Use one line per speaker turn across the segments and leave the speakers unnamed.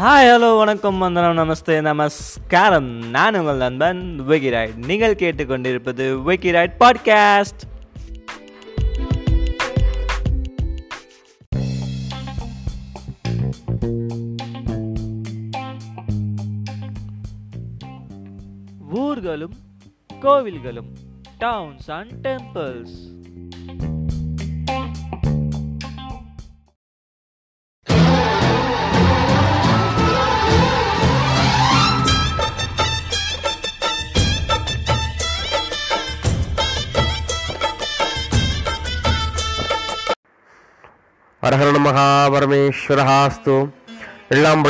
Hi hello வணக்கம் வந்தனம் நமஸ்தே நமஸ்காரம். நான் உங்கள் நண்பன் விக்கி ரைட் நீங்கள் கேட்டுக்கொண்டிருப்பது விக்கி ரைட் பாட்காஸ்ட். ஊர்களும் கோவில்களும் டவுன்ஸ் அண்ட் டெம்பிள்ஸ்
அரஹர மகா பரமேஸ்வரஹாஸ்து எல்லாம்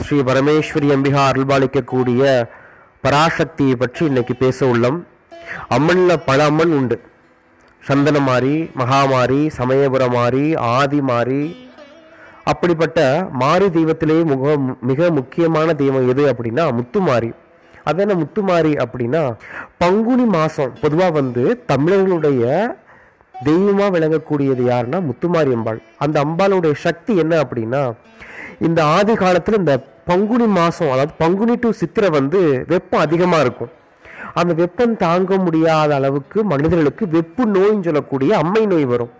ஸ்ரீ பரமேஸ்வரி அம்பிகா அருள்பாலிக்கக்கூடிய பராசக்தியை பற்றி இன்னைக்கு பேச உள்ளோம். அம்மனில் பல அம்மன் உண்டு. சந்தனமாரி மகாமாரி சமயபுரமாரி ஆதிமாரி அப்படிப்பட்ட மாரி தெய்வத்திலே முக மிக முக்கியமான தெய்வம் எது அப்படின்னா முத்துமாரி. அது என்ன முத்துமாரி அப்படின்னா பங்குனி மாதம் பொதுவாக வந்து தமிழர்களுடைய தெய்வமாக விளங்கக்கூடியது யாருன்னா முத்துமாரி அம்பாள். அந்த அம்பாளுடைய சக்தி என்ன அப்படின்னா இந்த ஆதி காலத்தில் இந்த பங்குனி மாதம் அதாவது பங்குனி டு சித்திரை வந்து வெப்பம் அதிகமாக இருக்கும். அந்த வெப்பம் தாங்க முடியாத அளவுக்கு மனிதர்களுக்கு வெப்பு நோயின்னு சொல்லக்கூடிய அம்மை நோய் வரும்.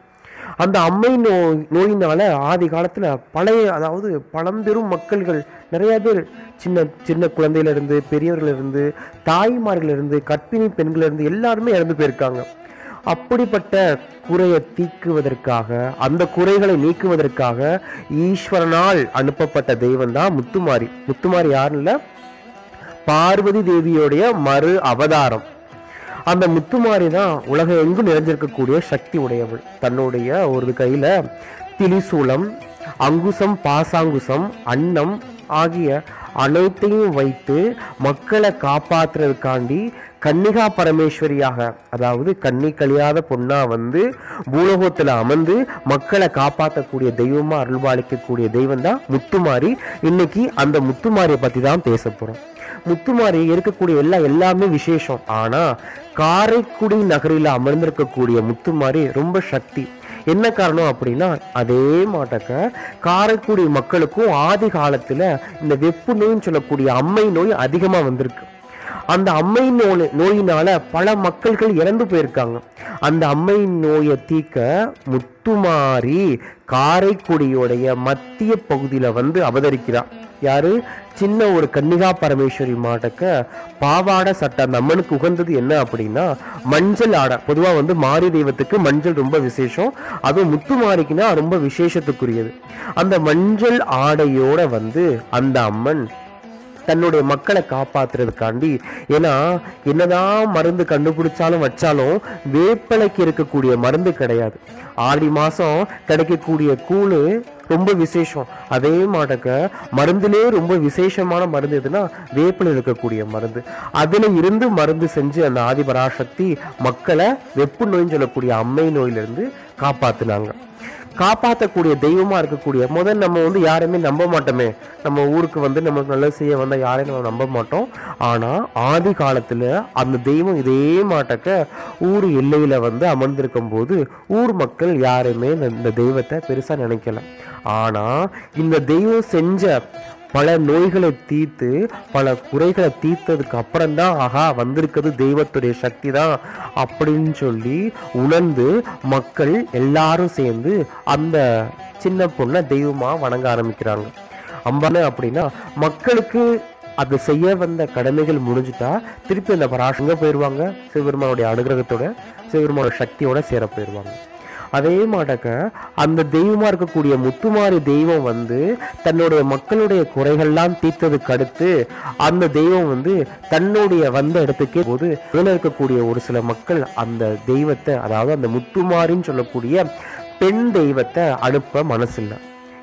அந்த அம்மை நோய் நோயினால ஆதி காலத்தில் பழைய அதாவது பழம்பெரும் மக்கள்கள் நிறைய பேர் சின்ன சின்ன குழந்தையிலிருந்து பெரியவர்களிருந்து தாய்மார்களிருந்து கற்பிணி பெண்களிலிருந்து எல்லாருமே இறந்து போயிருக்காங்க. அப்படிப்பட்ட குறையை தீக்குவதற்காக அந்த குறைகளை நீக்குவதற்காக ஈஸ்வரனால் அனுப்பப்பட்ட தெய்வம் தான் முத்துமாரி. முத்துமாரி யாரும் இல்லை? பார்வதி தேவியோடைய மறு அவதாரம். அந்த முத்துமாரி தான் உலகம் எங்கும் நிறைஞ்சிருக்கக்கூடிய சக்தி உடையவள். தன்னுடைய ஒரு கையில திலிசூலம் அங்குசம் பாசாங்குசம் அன்னம் ஆகிய அனைத்தையும் வைத்து மக்களை காப்பாத்துறதுக்காண்டி கன்னிகா பரமேஸ்வரியாக அதாவது கன்னி கழியாத பொண்ணா வந்து பூலோகத்தில் அமர்ந்து மக்களை காப்பாற்றக்கூடிய தெய்வமா அருள்பாலிக்கக்கூடிய தெய்வம் தான் முத்துமாரி. இன்னைக்கு அந்த முத்துமாரியை பத்தி தான் பேச போறோம். முத்துமாரி இருக்கக்கூடிய எல்லா எல்லாமே விசேஷம். ஆனா காரைக்குடி நகரில் அமர்ந்திருக்கக்கூடிய முத்துமாரி ரொம்ப சக்தி. என்ன காரணம் அப்படின்னா அதே மாட்டக்க காரைக்குடி மக்களுக்கும் ஆதி காலத்தில் இந்த வெப்பு நோயின்னு சொல்லக்கூடிய அம்மை நோய் அதிகமாக வந்திருக்கு. அந்த அம்மை நோய் நோயினால பல மக்கள்கள் இறந்து போயிருக்காங்க. அந்த அம்மை நோயை தீக்க முத்துமாரி காரைக்குடியோடைய மத்திய பகுதியில் வந்து அவதரிக்கிறான் யாரு? சின்ன ஒரு கன்னிகா பரமேஸ்வரி மாட்டக்க பாவாடை சட்டை அந்த அம்மனுக்கு உகந்தது என்ன அப்படின்னா மஞ்சள் ஆடை. பொதுவாக வந்து மாரி தெய்வத்துக்கு மஞ்சள் ரொம்ப விசேஷம். அதுவும் முத்து மாரிக்குன்னா ரொம்ப விசேஷத்துக்குரியது. அந்த மஞ்சள் ஆடையோட வந்து அந்த அம்மன் தன்னுடைய மக்களை காப்பாத்துறதுக்காண்டி. ஏன்னா என்னதான் மருந்து கண்டுபிடிச்சாலும் வச்சாலும் வேப்பலைக்கு இருக்கக்கூடிய மருந்து கிடையாது. ஆடி மாதம் கிடைக்கக்கூடிய கூழு ரொம்ப விசேஷம். அதே மாட்டக்க மருந்துலேயே ரொம்ப விசேஷமான மருந்து எதுனா வேப்பில் இருக்கக்கூடிய மருந்து. அதில் இருந்து மருந்து செஞ்சு அந்த ஆதிபராசக்தி மக்களை வெப்பு நோயின்னு சொல்லக்கூடிய அம்மை நோயிலிருந்து காப்பாற்றினாங்க காப்பாற்றக்கூடிய தெய்வமாக இருக்கக்கூடிய முதல் நம்ம வந்து யாரையுமே நம்ப மாட்டோமே. நம்ம ஊருக்கு வந்து நம்ம நல்லது செய்ய வந்தால் யாரையும் நம்ம நம்ப மாட்டோம். ஆனால் ஆதி காலத்தில் அந்த தெய்வம் இதே மாட்டக்க ஊர் எல்லையில் வந்து அமர்ந்திருக்கும் போது ஊர் மக்கள் யாருமே இந்த தெய்வத்தை பெருசாக நினைக்கல. ஆனால் இந்த தெய்வம் செஞ்ச பல நோய்களை தீர்த்து பல குறைகளை தீர்த்ததுக்கு அப்புறம்தான் ஆஹா வந்திருக்கிறது தெய்வத்துடைய சக்தி தான் அப்படின்னு சொல்லி உணர்ந்து மக்கள் எல்லாரும் சேர்ந்து அந்த சின்ன பொண்ணை தெய்வமாக வணங்க ஆரம்பிக்கிறாங்க. அம்பானு அப்படின்னா மக்களுக்கு அது செய்ய வந்த கடமைகள் முடிஞ்சுட்டா திருப்பி அந்த பராசங்க போயிடுவாங்க சிவபெருமானுடைய அனுகிரகத்தோட சிவபெருமானோட சக்தியோட சேர போயிடுவாங்க அதே மாட்டக்க அந்த தெய்வமாக இருக்கக்கூடிய முத்துமாரி தெய்வம் வந்து தன்னுடைய மக்களுடைய குறைகள்லாம் தீர்த்ததுக்கு அடுத்து அந்த தெய்வம் வந்து தன்னுடைய வந்த இடத்துக்கே போது இதுல இருக்கக்கூடிய ஒரு சில மக்கள் அந்த தெய்வத்தை அதாவது அந்த முத்துமாரின்னு சொல்லக்கூடிய பெண் தெய்வத்தை அனுப்ப மனசில்லை.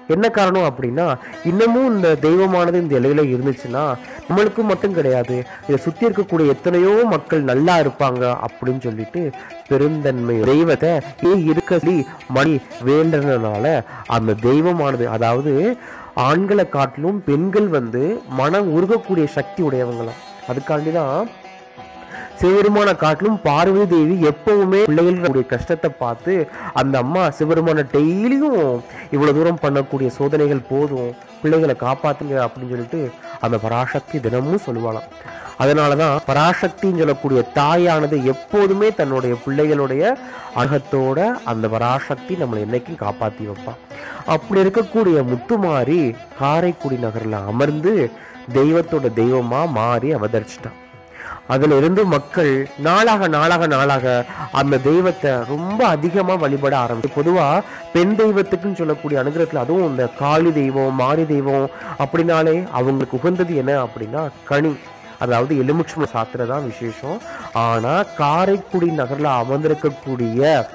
என்ன காரணம் அப்படின்னா இன்னமும் இந்த தெய்வமானது இந்த இலையில இருந்துச்சுன்னா நம்மளுக்கு மட்டும் கிடையாது. இதை சுத்தி இருக்கக்கூடிய எத்தனையோ மக்கள் நல்லா இருப்பாங்க அப்படின்னு சொல்லிட்டு பெருந்தன்மை தெய்வத்தை ஏ இருக்க மணி வேண்டனால அந்த தெய்வமானது அதாவது ஆண்களை காட்டிலும் பெண்கள் வந்து மனம் உருகக்கூடிய சக்தி உடையவங்களாம். அதுக்காண்டி தான் சிவபெருமான காட்டிலும் பார்வதி தேவி எப்பவுமே பிள்ளைகளுடைய கஷ்டத்தை பார்த்து அந்த அம்மா சிவபெருமான டெய்லியும் இவ்வளவு தூரம் பண்ணக்கூடிய சோதனைகள் போதும் பிள்ளைகளை காப்பாத்துங்க அப்படின்னு சொல்லிட்டு அந்த பராசக்தி தினமும் சொல்லுவாளாம். அதனாலதான் பராசக்தின்னு சொல்லக்கூடிய தாயானது எப்போதுமே தன்னுடைய பிள்ளைகளுடைய அழகத்தோட அந்த பராசக்தி நம்மளை என்னைக்கும் காப்பாற்றி வைப்பா அப்படி இருக்கக்கூடிய முத்துமாரி காரைக்குடி நகரில் அமர்ந்து தெய்வத்தோட தெய்வமாக மாறி அவதரிச்சிட்டான். அதுல இருந்து மக்கள் நாளாக நாளாக நாளாக அந்த தெய்வத்தை ரொம்ப அதிகமா வழிபட ஆரம்பிச்சு பொதுவா பெண் தெய்வத்துக்குன்னு சொல்லக்கூடிய அனுகிரகத்தில் அதுவும் இந்த காளி தெய்வம் மாரி தெய்வம் அப்படின்னாலே அவங்களுக்கு உகந்தது என்ன அப்படின்னா கனி. அதாவது எலுமிச்சம் சாத்திரதான் விசேஷம். ஆனா காரைக்குடி நகர்ல அமர்ந்திருக்கக்கூடிய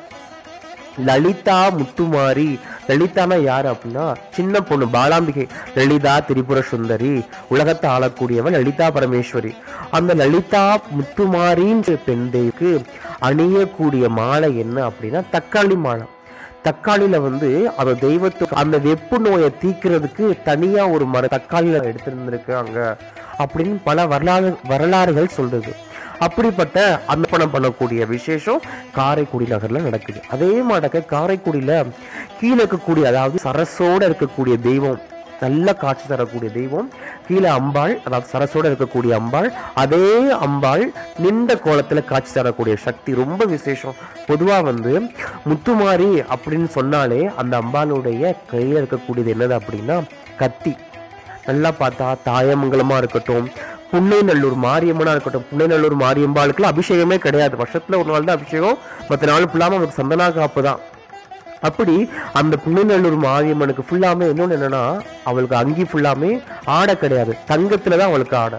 லலிதா முத்துமாரி. லலிதானா யார் அப்படின்னா சின்ன பொண்ணு பாலாம்பிகை. லலிதா திரிபுர சுந்தரி. உலகத்தை ஆளக்கூடியவன் லலிதா பரமேஸ்வரி. அந்த லலிதா முத்துமாரின்ற பெண் அணியக்கூடிய மாலை என்ன அப்படின்னா தக்காளி மாலை. தக்காளியில வந்து அந்த தெய்வத்துக்கு அந்த வெப்பு நோயை தீக்கிறதுக்கு தனியா ஒரு மர தக்காளியில எடுத்திருந்திருக்காங்க அப்படின்னு பல வரலாறு வரலாறுகள் சொல்றது. அப்படிப்பட்ட அர்ப்பணம் பண்ணக்கூடிய விசேஷம் காரைக்குடி நகர்ல நடக்குது. அதே மாட்டக்க காரைக்குடியில கீழே இருக்கக்கூடிய அதாவது சரசோட இருக்கக்கூடிய தெய்வம் நல்ல காட்சி தரக்கூடிய தெய்வம் கீழே அம்பாள் அதாவது சரசோட இருக்கக்கூடிய அம்பாள் அதே அம்பாள் நின்ற கோலத்துல காட்சி தரக்கூடிய சக்தி ரொம்ப விசேஷம். பொதுவா வந்து முத்துமாரி அப்படின்னு சொன்னாலே அந்த அம்பாளுடைய கையில இருக்கக்கூடியது என்னது அப்படின்னா கத்தி. நல்லா பார்த்தா தாயமங்கலமா இருக்கட்டும் புன்னைநல்லூர் மாரியம்மனா இருக்கட்டும் புன்னைநல்லூர் மாரியம்பாளுக்குலாம் அபிஷேகமே கிடையாது. வருஷத்துல ஒரு நாள் தான் அபிஷேகம் மற்ற நாள் ஃபுல்லாம அவருக்கு சந்தனா காப்பு தான். அப்படி அந்த புன்னைநல்லூர் மாரியம்மனுக்கு ஃபுல்லாமே இன்னொன்று என்னன்னா அவளுக்கு அங்கி ஃபுல்லாமே ஆடை கிடையாது. தங்கத்துல தான் அவளுக்கு ஆடை.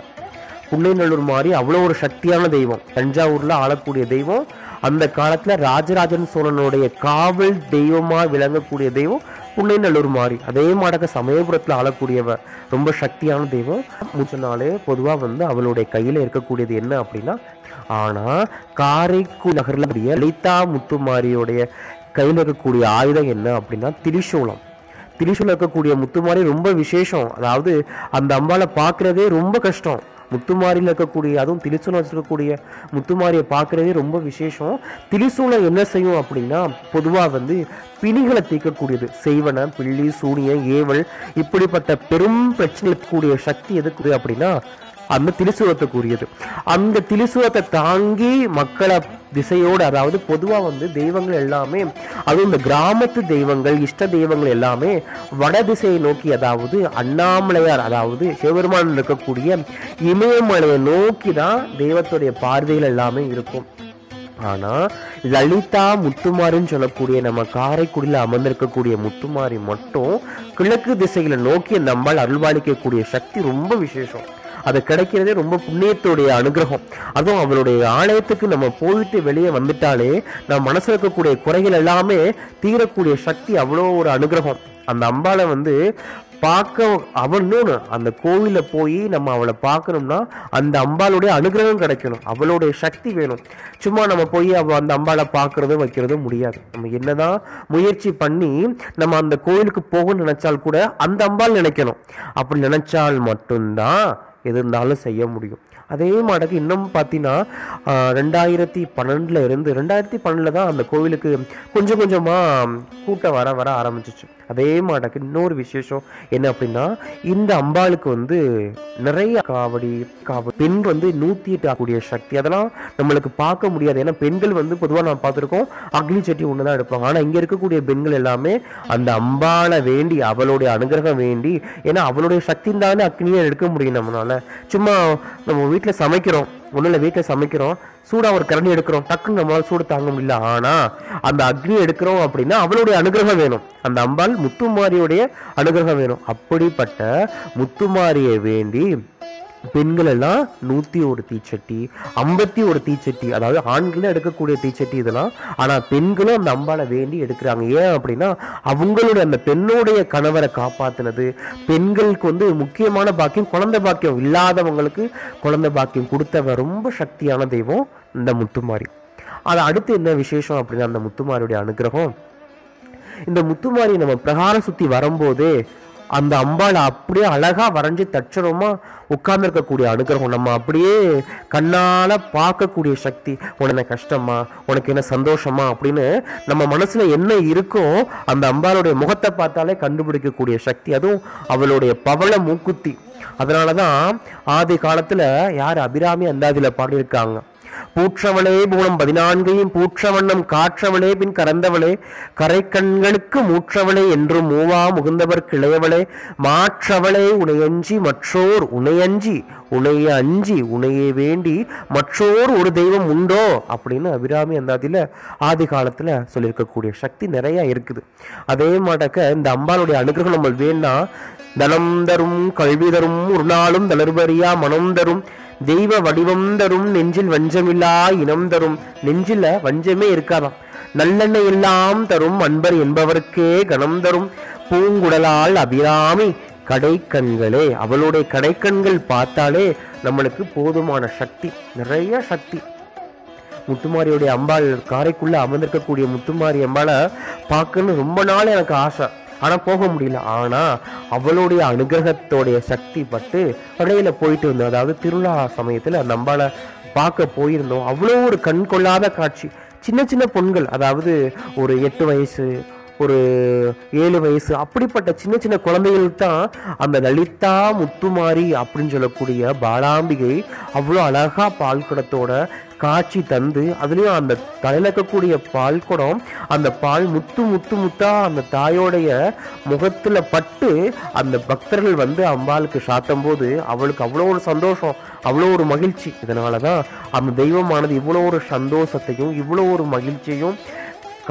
புன்னைநல்லூர் மாதிரி அவ்வளோ ஒரு சக்தியான தெய்வம். தஞ்சாவூர்ல ஆளக்கூடிய தெய்வம். அந்த காலத்துல ராஜராஜன் சோழனுடைய காவல் தெய்வமா விளங்கக்கூடிய தெய்வம். புன்னைநல்லூர் மாறி அதே மாடக சமயபுரத்தில் ஆளக்கூடியவ ரொம்ப சக்தியான தெய்வம். மூச்சனாலே பொதுவாக வந்து அவளுடைய கையில் இருக்கக்கூடியது என்ன அப்படின்னா ஆனால் காரைக்கு நகரில் லலிதா முத்துமாரியுடைய கையில் இருக்கக்கூடிய ஆயுதம் என்ன அப்படின்னா திரிசூலம். திரிசூலம் இருக்கக்கூடிய முத்துமாரி ரொம்ப விசேஷம். அதாவது அந்த அம்பாவை பார்க்குறதே ரொம்ப கஷ்டம். முத்துமாரியில் இருக்கக்கூடிய அதுவும் திரிசூலம் வச்சிருக்கக்கூடிய முத்துமாரியை பார்க்குறதே ரொம்ப விசேஷம். திரிசூலம் என்ன செய்யும் அப்படின்னா பொதுவாக வந்து பிணிகளை தீர்க்கக்கூடியது செய்வன பிள்ளி சூனியம் ஏவல் இப்படிப்பட்ட பெரும் பிரச்சனை கூடிய சக்தி எதுக்குது அப்படின்னா அந்த திரிசூலத்துக்குரியது. அந்த திரிசுவத்தை தாங்கி மக்களை திசையோடு அதாவது பொதுவாக வந்து தெய்வங்கள் எல்லாமே அதுவும் இந்த கிராமத்து தெய்வங்கள் இஷ்ட தெய்வங்கள் எல்லாமே வட திசையை நோக்கி அதாவது அண்ணாமலையார் அதாவது சிவபெருமான் இருக்கக்கூடிய இமயமலையை நோக்கி தான் தெய்வத்துடைய பார்வைகள் எல்லாமே இருக்கும். ஆனால் லலிதா முத்துமாரின்னு சொல்லக்கூடிய நம்ம காரைக்குடியில் அமர்ந்திருக்கக்கூடிய முத்துமாரி மட்டும் கிழக்கு திசைகளை நோக்கி நம்மால் அருள்வாளிக்கக்கூடிய அருள்பாலிக்கக்கூடிய சக்தி ரொம்ப விசேஷம். அது கிடைக்கிறதே ரொம்ப புண்ணியத்துடைய அனுகிரகம். அதுவும் அவளுடைய ஆலயத்துக்கு நம்ம போயிட்டு வெளியே வந்துட்டாலே நம்ம மனசில் இருக்கக்கூடிய குறைகள் எல்லாமே தீரக்கூடிய சக்தி அவ்வளோ ஒரு அனுகிரகம். அந்த அம்பாளை வந்து பார்க்க அவனும் அந்த கோவிலில் போய் நம்ம அவளை பார்க்கணும்னா அந்த அம்பாளுடைய அனுகிரகம் கிடைக்கணும். அவளுடைய சக்தி வேணும். சும்மா நம்ம போய் அவள் அந்த அம்பாளை பார்க்குறதும் வைக்கிறதும் முடியாது. நம்ம என்னதான் முயற்சி பண்ணி நம்ம அந்த கோயிலுக்கு போகணும்னு நினச்சால் கூட அந்த அம்பாள் நினைக்கணும். அப்படி நினச்சால் மட்டும்தான் எது இருந்தாலும் செய்ய முடியும். அதே மாடக்கு இன்னும் பார்த்தீங்கன்னா ரெண்டாயிரத்தி பன்னெண்டில் இருந்து ரெண்டாயிரத்தி பன்னெண்டில் தான் அந்த கோவிலுக்கு கொஞ்சம் கொஞ்சமாக கூட்டம் வர வர ஆரம்பிச்சிச்சு. அதே மாடக்கு இன்னொரு விசேஷம் என்ன அப்படின்னா இந்த அம்பாளுக்கு வந்து நிறைய காவடி காவடி பெண் வந்து நூற்றி எட்டு ஆகக்கூடிய சக்தி. அதெல்லாம் நம்மளுக்கு பார்க்க முடியாது. ஏன்னா பெண்கள் வந்து பொதுவாக நான் பார்த்துருக்கோம் அக்னி சட்டி ஒன்று தான் எடுப்பாங்க. ஆனால் இங்கே இருக்கக்கூடிய பெண்கள் எல்லாமே அந்த அம்பாளை வேண்டி அவளுடைய அனுகிரகம் வேண்டி ஏன்னா அவளுடைய சக்தி தானே அக்னியை எடுக்க முடியும் நம்மளால. சும்மா நம்ம வீட்டில் சமைக்கிறோம். ஒன்றும் இல்லை வீட்டில் சமைக்கிறோம். சூடாக ஒரு கரண்டி எடுக்கிறோம். டக்குன்னு நம்மளால் சூடு தாங்க முடியல. ஆனால் அந்த அக்னி எடுக்கிறோம் அப்படின்னா அவளுடைய அனுகிரகம் வேணும். அந்த அம்பாள் முத்துமாரியுடைய அனுகிரகம் வேணும். அப்படிப்பட்ட முத்துமாரியை வேண்டி பெண்கள் எல்லாம் நூற்றி ஒரு தீச்சட்டி ஐம்பத்தி ஒரு தீச்சட்டி அதாவது ஆண்களும் எடுக்கக்கூடிய தீச்சட்டி இதெல்லாம். ஆனால் பெண்களும் அந்த அம்பாவை வேண்டி எடுக்கிறாங்க. ஏன் அப்படின்னா அவங்களுடைய அந்த பெண்ணோடைய கணவரை காப்பாற்றினது பெண்களுக்கு வந்து முக்கியமான பாக்கியம் குழந்தை பாக்கியம் இல்லாதவங்களுக்கு குழந்தை பாக்கியம் கொடுத்தவ ரொம்ப சக்தியான தெய்வம் இந்த முத்துமாரி. அது அடுத்து என்ன விசேஷம் அப்படின்னா அந்த முத்துமாரியுடைய அனுகிரகம். இந்த முத்துமாரி நம்ம பிரகாரம் சுற்றி வரும்போதே அந்த அம்பாளை அப்படியே அழகாக வரைஞ்சி தட்சரமா உட்கார்ந்துருக்கக்கூடிய அனுகிரகம். நம்ம அப்படியே கண்ணால் பார்க்கக்கூடிய சக்தி. உனக்கு கஷ்டமா? உனக்கு என்ன சந்தோஷமா? அப்படின்னு நம்ம மனசில் என்ன இருக்கோ அந்த அம்பாளுடைய முகத்தை பார்த்தாலே கண்டுபிடிக்கக்கூடிய சக்தி. அதுவும் அவளுடைய பவள மூக்குத்தி. அதனாலதான் ஆதி காலத்தில் யார் அபிராமி அந்தாதியில் பாடியிருக்காங்க. பூற்றவளே பூணம் பதினான்கையும் பூற்றவண்ணம் காற்றவளே பின் கறந்தவளே கரை கண்களுக்கு மூற்றவளே என்றும் மூவா முகுந்தவர் கிளையவளே மாற்றவளே உனையஞ்சி மற்றோர் உனையஞ்சி உனைய அஞ்சி உனையே வேண்டி மற்றோர் ஒரு தெய்வம் உண்டோ? அப்படின்னு அபிராமி அந்தாதியில ஆதி காலத்துல சொல்லியிருக்கக்கூடிய சக்தி நிறையா இருக்குது. அதே மாட்டக்க இந்த அம்பாளுடைய அனுகிரகம் நம்ம வேணா தனம் தரும் கல்வி தரும் ஒரு நாளும் தளர்வறியா மனம் தரும் தெய்வ வடிவம் தரும் நெஞ்சில் வஞ்சமில்லா இனம் தரும். நெஞ்சில வஞ்சமே இருக்காதாம். நல்லெண்ணெய் எல்லாம் தரும் அன்பர் என்பவருக்கே கணம் தரும். பூங்குடலால் அபிராமி கடைக்கண்களே. அவளுடைய கடைக்கண்கள் பார்த்தாலே நம்மளுக்கு போதுமான சக்தி நிறைய சக்தி. முத்துமாரியுடைய அம்பாள் காரைக்குள்ள அமர்ந்திருக்கக்கூடிய முத்துமாரி அம்பாளை பார்க்கணும்னு ரொம்ப நாள் எனக்கு ஆசை. ஆனா போக முடியல. ஆனா அவளுடைய அனுகிரகத்தோடைய சக்தி பட்டு இடையில போயிட்டு வந்தோம் அதாவது திருவிழா சமயத்தில் நம்மளை பார்க்க போயிருந்தோம். அவ்வளோ ஒரு கண் கொள்ளாத காட்சி. சின்ன சின்ன பொண்கள் அதாவது ஒரு எட்டு வயசு ஒரு ஏழு வயசு அப்படிப்பட்ட சின்ன சின்ன குழந்தைகளுக்கு தான் அந்த லலிதா முத்துமாரி அப்படின்னு சொல்லக்கூடிய பாலாம்பிகை அவ்வளோ அழகா பால் குடத்தோட காட்சி தந்து அதுலேயும் அந்த தலையில் இருக்கக்கூடிய பால் குடம் அந்த பால் முத்து முத்து முத்தா அந்த தாயோடைய முகத்தில் பட்டு அந்த பக்தர்கள் வந்து அம்பாளுக்கு சாத்தும் போது அவளுக்கு அவ்வளோ ஒரு சந்தோஷம் அவ்வளோ ஒரு மகிழ்ச்சி. இதனால தான் அந்த தெய்வமானது இவ்வளோ ஒரு சந்தோஷத்தையும் இவ்வளோ ஒரு மகிழ்ச்சியையும்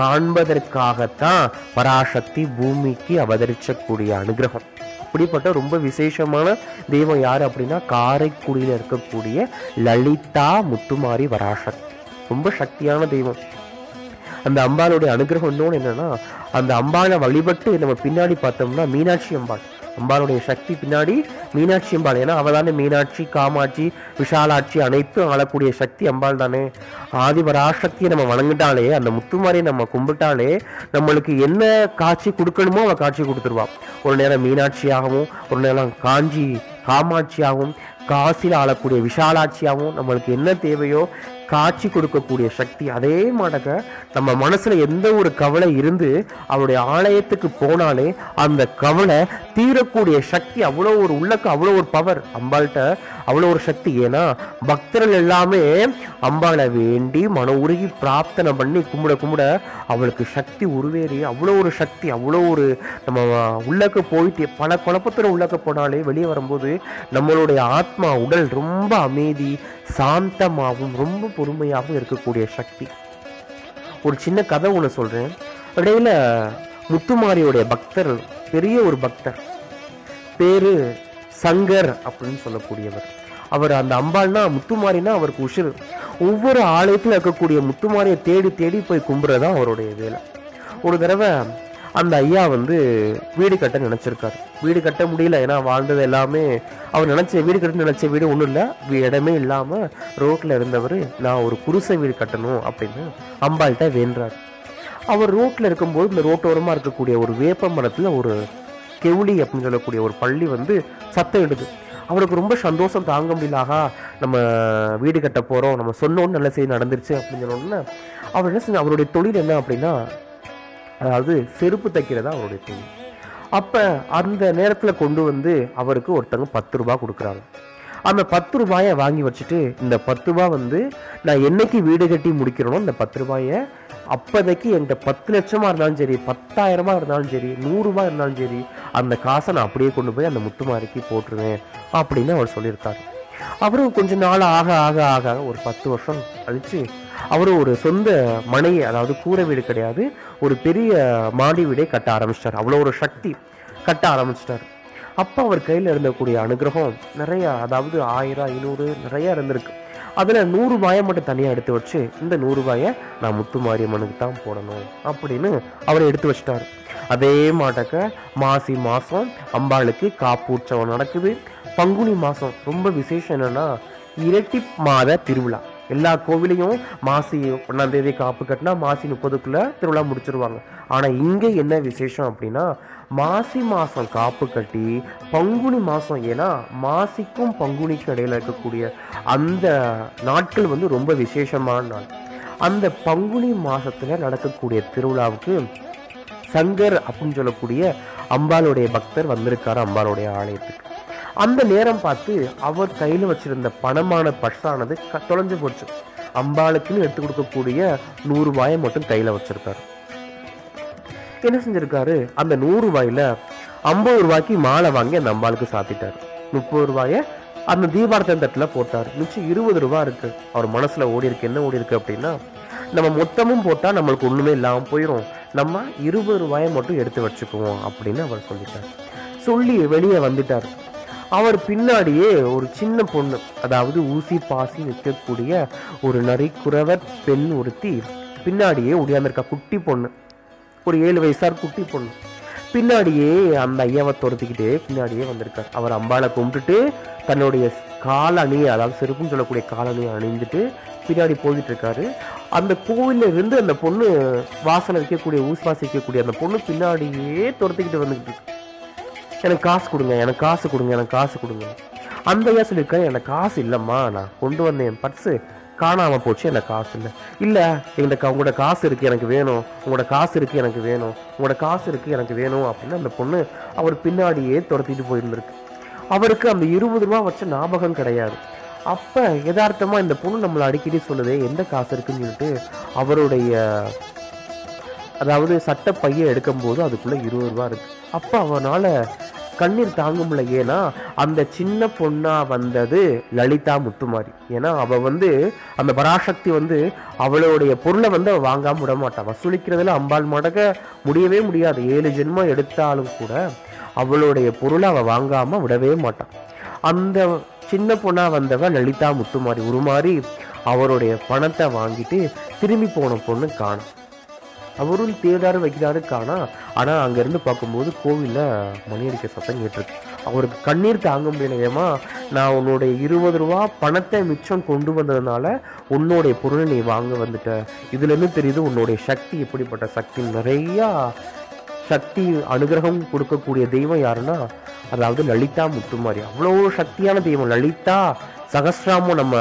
காண்பதற்காகத்தான் பராசக்தி பூமிக்கு அவதரிச்சக்கூடிய அனுகிரகம். அப்படிப்பட்ட ரொம்ப விசேஷமான தெய்வம் யார் அப்படின்னா காரைக்குடியில் இருக்கக்கூடிய லலிதா முத்துமாரி வராசக்தி. ரொம்ப சக்தியான தெய்வம். அந்த அம்பாளுடைய அனுகிரகம் இன்னொன்று என்னன்னா அந்த அம்பாளை வழிபட்டு நம்ம பின்னாடி பார்த்தோம்னா மீனாட்சி அம்பாள். அம்பாளுடைய சக்தி பின்னாடி மீனாட்சி அம்பாள். ஏன்னா அவள் தானே மீனாட்சி காமாட்சி விஷாலாட்சி அனைத்தும் ஆளக்கூடிய சக்தி அம்பாள் தானே. ஆதிபராசக்தியை நம்ம வணங்கிட்டாலே அந்த முத்துமாரியை நம்ம கும்பிட்டாலே நம்மளுக்கு என்ன காட்சி கொடுக்கணுமோ அவள் காட்சி கொடுத்துருவான் ஒரு நேரம் மீனாட்சியாகவும் ஒரு நேரம் காஞ்சி காமாட்சியாகவும் காசில் ஆளக்கூடிய விஷாலாட்சியாகவும் நம்மளுக்கு என்ன தேவையோ காட்சி கொடுக்கக்கூடிய சக்தி. அதே மாட்டக்க நம்ம மனசுல எந்த ஒரு கவலை இருந்து அவருடைய ஆலயத்துக்கு போனாலே அந்த கவலை தீரக்கூடிய சக்தி அவ்வளோ ஒரு உள்ளக்கு அவ்வளோ ஒரு பவர் அம்பாள்கிட்ட அவ்வளோ ஒரு சக்தி. ஏன்னா பக்தர்கள் எல்லாமே அம்பாளை வேண்டி மன உருகி பிரார்த்தனை பண்ணி கும்பிட கும்பிட அவளுக்கு சக்தி உருவேறி அவ்வளோ ஒரு சக்தி அவ்வளோ ஒரு நம்ம உள்ளக்க போயிட்டு பல குழப்பத்தில் உள்ளக்க போனாலே வெளியே வரும்போது நம்மளுடைய ஆத்மா உடல் ரொம்ப அமைதி சாந்தமாகவும் ரொம்ப பொறுமையாகவும் இருக்கக்கூடிய சக்தி. ஒரு சின்ன கதை ஒன்று சொல்கிறேன் இடையில முத்துமாரியோடைய பக்தர் பெரிய ஒரு பக்தர். பேர் சங்கர் அப்படின்னு சொல்லக்கூடியவர். அவர் அந்த அம்பாள்னா முத்துமாரினா அவருக்கு உஷிர். ஒவ்வொரு ஆலயத்தில் இருக்கக்கூடிய முத்துமாரியை தேடி தேடி போய் தான் அவருடைய வேலை. ஒரு தடவை அந்த ஐயா வந்து வீடு கட்ட நினச்சிருக்காரு. வீடு கட்ட முடியல ஏன்னா வாழ்ந்தது எல்லாமே அவர் நினச்ச வீடு கட்ட நினச்ச வீடு ஒன்றும் இல்லை. இடமே இல்லாமல் ரோட்டில் இருந்தவர் நான் ஒரு குருசை வீடு கட்டணும் அப்படின்னு அம்பாள்கிட்ட வேண்டுறாரு. அவர் ரோட்டில் இருக்கும்போது இந்த ரோட்டோரமாக இருக்கக்கூடிய ஒரு வேப்ப மரத்தில் ஒரு கெவுளி அப்படின்னு சொல்லக்கூடிய ஒரு பள்ளி வந்து சத்தம் இடுது. அவருக்கு ரொம்ப சந்தோஷம் தாங்க முடியல ஆகா நம்ம வீடு கட்ட போகிறோம் நம்ம சொன்னோன்னு நல்ல செய்தி நடந்துருச்சு அப்படின்னு சொன்னோன்னே அவர் என்ன செஞ்ச அவருடைய தொழில் என்ன அப்படின்னா அதாவது செருப்பு தைக்கிறதா அவருடைய தொழில். அப்போ அந்த நேரத்தில் கொண்டு வந்து அவருக்கு ஒருத்தவங்க பத்து ரூபா கொடுக்குறாங்க. அந்த பத்து ரூபாயை வாங்கி வச்சுட்டு இந்த பத்து ரூபா வந்து நான் என்னைக்கு வீடு கட்டி முடிக்கிறேனோ இந்த பத்து ரூபாயை அப்போதைக்கு என்கிட்ட பத்து லட்சமாக இருந்தாலும் சரி பத்தாயிரமா இருந்தாலும் சரி நூறுரூவா இருந்தாலும் சரி அந்த காசை நான் அப்படியே கொண்டு போய் அந்த முத்துமாரிக்கு போட்டுருவேன் அப்படின்னு அவர் சொல்லியிருக்காரு. அவரும் கொஞ்ச நாள் ஆக ஆக ஆக ஒரு பத்து வருஷம் கழிச்சு அவரும் ஒரு சொந்த மனை அதாவது கூரை வீடு கிடையாது ஒரு பெரிய மாடி வீடே கட்ட ஆரம்பிச்சிட்டார். அவ்வளோ ஒரு சக்தி கட்ட ஆரம்பிச்சிட்டார். அப்போ அவர் கையில் இருந்தக்கூடிய அனுகிரகம் நிறையா அதாவது ஆயிரம் ஐநூறு நிறையா இருந்திருக்கு. அதில் நூறுரூபாயை மட்டும் தனியாக எடுத்து வச்சு இந்த நூறுரூபாயை நான் முத்து மாரியம்மனுக்கு தான் போடணும் அப்படின்னு அவர் எடுத்து வச்சிட்டாரு. அதே மாட்டக்க மாசி மாதம் அம்பாளுக்கு காப்பூற்சவம் நடக்குது. பங்குனி மாதம் ரொம்ப விசேஷம் என்னென்னா இரட்டி மாத திருவிழா. எல்லா கோவிலையும் மாசி ஒன்றாம் தேதி காப்பு கட்டினா மாசி முப்பதுக்குள்ளே திருவிழா முடிச்சிருவாங்க. ஆனால் இங்கே என்ன விசேஷம் அப்படின்னா மாசி மாதம் காப்பு கட்டி பங்குனி மாதம் ஏன்னா மாசிக்கும் பங்குனிக்கும் இடையில இருக்கக்கூடிய அந்த நாட்கள் வந்து ரொம்ப விசேஷமான நாள். அந்த பங்குனி மாசத்துல நடக்கக்கூடிய திருவிழாவுக்கு சங்கர் அப்படின்னு சொல்லக்கூடிய அம்பாளுடைய பக்தர் வந்திருக்காரு அம்பாளுடைய ஆலயத்துக்கு. அந்த நேரம் பார்த்து அவர் கையில் வச்சிருந்த பணமான பர்ஸானது க- தொலைஞ்சு போச்சு. அம்பாளுக்குன்னு எடுத்து கொடுக்கக்கூடிய நூறு ரூபாயை மட்டும் கையில் வச்சிருக்காரு. என்ன செஞ்சிருக்காரு? அந்த நூறு ரூபாயில ஐம்பது ரூபாய்க்கு மாலை வாங்கி அந்த அம்பாளுக்கு சாத்திட்டார். முப்பது ரூபாயை அந்த தீபார்த்தன் தட்டுல போட்டார். மிச்சம் இருபது ரூபாய் இருக்கு. அவர் மனசுல ஓடி இருக்கு. என்ன ஓடி இருக்கு அப்படின்னா நம்ம மொத்தமும் போட்டா நம்மளுக்கு ஒண்ணுமே இல்லாமல் போயிடும் நம்ம இருபது ரூபாயை மட்டும் எடுத்து வச்சுக்குவோம் அப்படின்னு அவர் சொல்லிட்டார். சொல்லி வெளியே வந்துட்டார். அவர் பின்னாடியே ஒரு சின்ன பொண்ணு அதாவது ஊசி பாசி நிற்கக்கூடிய ஒரு நரிக்குறவர் பெண் ஒருத்தி பின்னாடியே ஒடியாந்திருக்கா குட்டி பொண்ணு. ஒரு ஏழு வயசார் குட்டி பொண்ணு. பின்னாடியே அந்த ஐயாவை துரத்திக்கிட்டே பின்னாடியே வந்திருக்கார். அவர் அம்பாளை கும்பிட்டுட்டு தன்னுடைய காலணியை அதாவது செருப்புன்னு சொல்லக்கூடிய காலணியை அணிந்துட்டு பின்னாடி போயிட்டு இருக்காரு அந்த கோவில்ல இருந்து அந்த பொண்ணு வாசனை வைக்கக்கூடிய ஊசிவாசி வைக்கக்கூடிய அந்த பொண்ணு பின்னாடியே துரத்திக்கிட்டு வந்துக்கிட்டு இருக்கு எனக்கு காசு கொடுங்க எனக்கு காசு கொடுங்க எனக்கு காசு கொடுங்க. அந்த ஐயா சொல்லியிருக்காரு எனக்கு காசு இல்லைம்மா நான் கொண்டு வந்தேன் பர்ஸு. காணாம போச்சு எனக்கு காசு இல்லை. இல்லை எங்களுக்கு உங்களோட காசு இருக்கு எனக்கு வேணும். உங்களோட காசு இருக்கு எனக்கு வேணும். உங்களோட காசு இருக்கு எனக்கு வேணும் அப்படின்னு அந்த பொண்ணு அவர் பின்னாடியே துரத்திட்டு போயிருந்திருக்கு. அவருக்கு அந்த இருபது ரூபா வச்ச ஞாபகம் கிடையாது. அப்ப யதார்த்தமா இந்த பொண்ணு நம்மளை அடிக்கடி சொன்னதே எந்த காசு இருக்குன்னு சொல்லிட்டு அவருடைய அதாவது சட்ட பைய எடுக்கும்போது அதுக்குள்ள இருபது ரூபா இருக்கு. அப்ப அவனால கண்ணீர் தாங்க முடியல ஏன்னா அந்த சின்ன பொண்ணா வந்தது லலிதா முத்துமாரி. ஏன்னா அவ வந்து அந்த பராசக்தி வந்து அவளுடைய பொருளை வந்து அவள் வாங்காம விட மாட்டாள் வசூலிக்கிறதுல அம்பாள் மடக்க முடியவே முடியாது. ஏழு ஜென்மம் எடுத்தாலும் கூட அவளுடைய பொருளை அவள் வாங்காம விடவே மாட்டான் அந்த சின்ன பொண்ணா வந்தவ லலிதா முத்துமாரி. உருமாறி அவருடைய பணத்தை வாங்கிட்டு திரும்பி போன பொண்ணு காணும். அவரும் தேடாரு வைக்கிறாரு காணா. ஆனால் அங்கேருந்து பார்க்கும்போது கோவிலில் மணி அடிக்க சத்தம் கேட்டிருக்கு. அவருக்கு கண்ணீர் தாங்க முடியல நான் உன்னுடைய இருபது ரூபா பணத்தை மிச்சம் கொண்டு வந்ததுனால உன்னுடைய பொருளை நீ வாங்க வந்துட்ட. இதுலேருந்து தெரியுது உன்னுடைய சக்தி எப்படிப்பட்ட சக்தி நிறையா சக்தி அனுகிரகம் கொடுக்கக்கூடிய தெய்வம் யாருன்னா அதாவது லலிதா முத்துமாரி. அவ்வளோ சக்தியான தெய்வம். லலிதா சகசிராமம் நம்ம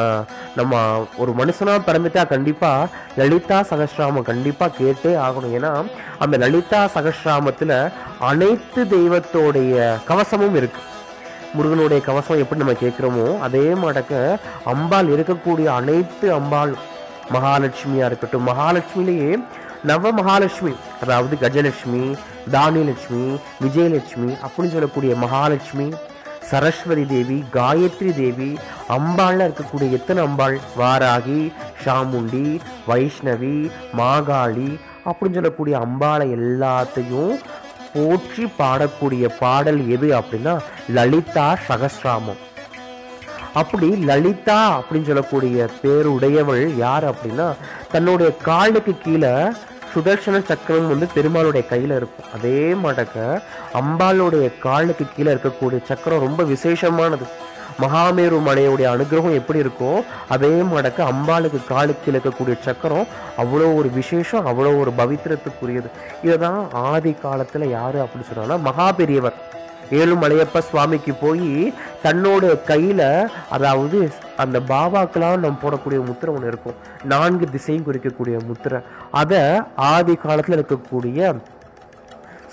நம்ம ஒரு மனுஷனாக பிறந்துட்டா கண்டிப்பாக லலிதா சகசிராமம் கண்டிப்பாக கேட்டே ஆகணும். ஏன்னா அந்த லலிதா சகசிராமத்தில் அனைத்து தெய்வத்தோடைய கவசமும் இருக்கு. முருகனுடைய கவசம் எப்படி நம்ம கேட்குறோமோ அதே மாடக்க அம்பாள் இருக்கக்கூடிய அனைத்து அம்பாள் மகாலட்சுமியாக இருக்கட்டும் மகாலட்சுமியிலேயே நவ மகாலட்சுமி அதாவது கஜலட்சுமி தானியலட்சுமி விஜயலட்சுமி அப்படின்னு சொல்லக்கூடிய மகாலட்சுமி சரஸ்வதி தேவி காயத்ரி தேவி அம்பாள்ல இருக்கக்கூடிய எத்தனை அம்பாள்? வாராகி சாமுண்டி வைஷ்ணவி மாகாளி அப்படின்னு சொல்லக்கூடிய அம்பாளை எல்லாத்தையும் போற்றி பாடக்கூடிய பாடல் எது அப்படின்னா லலிதா சகசிராமம். அப்படி லலிதா அப்படின்னு சொல்லக்கூடிய பேருடையவள் யார் அப்படின்னா தன்னுடைய காலுக்கு கீழே சுதர்சன சக்கரம் வந்து பெருமாளுடைய கையில இருக்கும். அதே மடக்க அம்பாளுடைய காலுக்கு கீழே இருக்கக்கூடிய சக்கரம் ரொம்ப விசேஷமானது. மகாமேரு மலையுடைய அனுகிரகம் எப்படி இருக்கோ அதே மடக்க அம்பாளுக்கு காலுக்கு கீழே இருக்கக்கூடிய சக்கரம் அவ்வளோ ஒரு விசேஷம் அவ்வளோ ஒரு பவித்திரத்துக்குரியது. இதுதான் ஆதி காலத்துல யாரு அப்படின்னு சொன்னாங்கன்னா மகா ஏழுமலையப்ப சுவாமிக்கு போய் தன்னோட கையில அதாவது அந்த பாபாக்கெல்லாம் நம்ம போடக்கூடிய முத்திரை ஒன்று இருக்கும். நான்கு திசையும் குறிக்கக்கூடிய முத்திரை. அதை ஆதி காலத்துல இருக்கக்கூடிய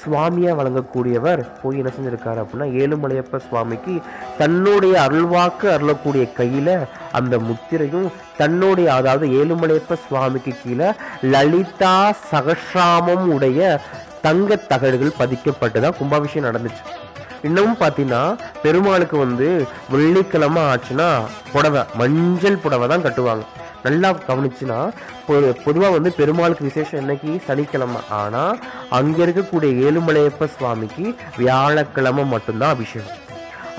சுவாமியா வழங்கக்கூடியவர் போய் என்ன செஞ்சுருக்காரு அப்படின்னா ஏழுமலையப்ப சுவாமிக்கு தன்னுடைய அருள்வாக்கு அருளக்கூடிய கையில அந்த முத்திரையும் தன்னுடைய அதாவது ஏழுமலையப்ப சுவாமிக்கு கீழே லலிதா சகசிராமம் உடைய தங்க தகடுகள் பதிக்கப்பட்டுதான் கும்பாபிஷேகம் நடந்துச்சு. இன்னமும் பார்த்தீங்கன்னா பெருமாளுக்கு வந்து வெள்ளிக்கிழமை ஆச்சுன்னா புடவை மஞ்சள் புடவை தான் கட்டுவாங்க. நல்லா கவனிச்சுன்னா பொதுவாக வந்து பெருமாளுக்கு விசேஷம் என்னைக்கு? சனிக்கிழமை. ஆனால் அங்கே இருக்கக்கூடிய ஏழுமலையப்ப சுவாமிக்கு வியாழக்கிழமை மட்டும்தான் அபிஷேகம்.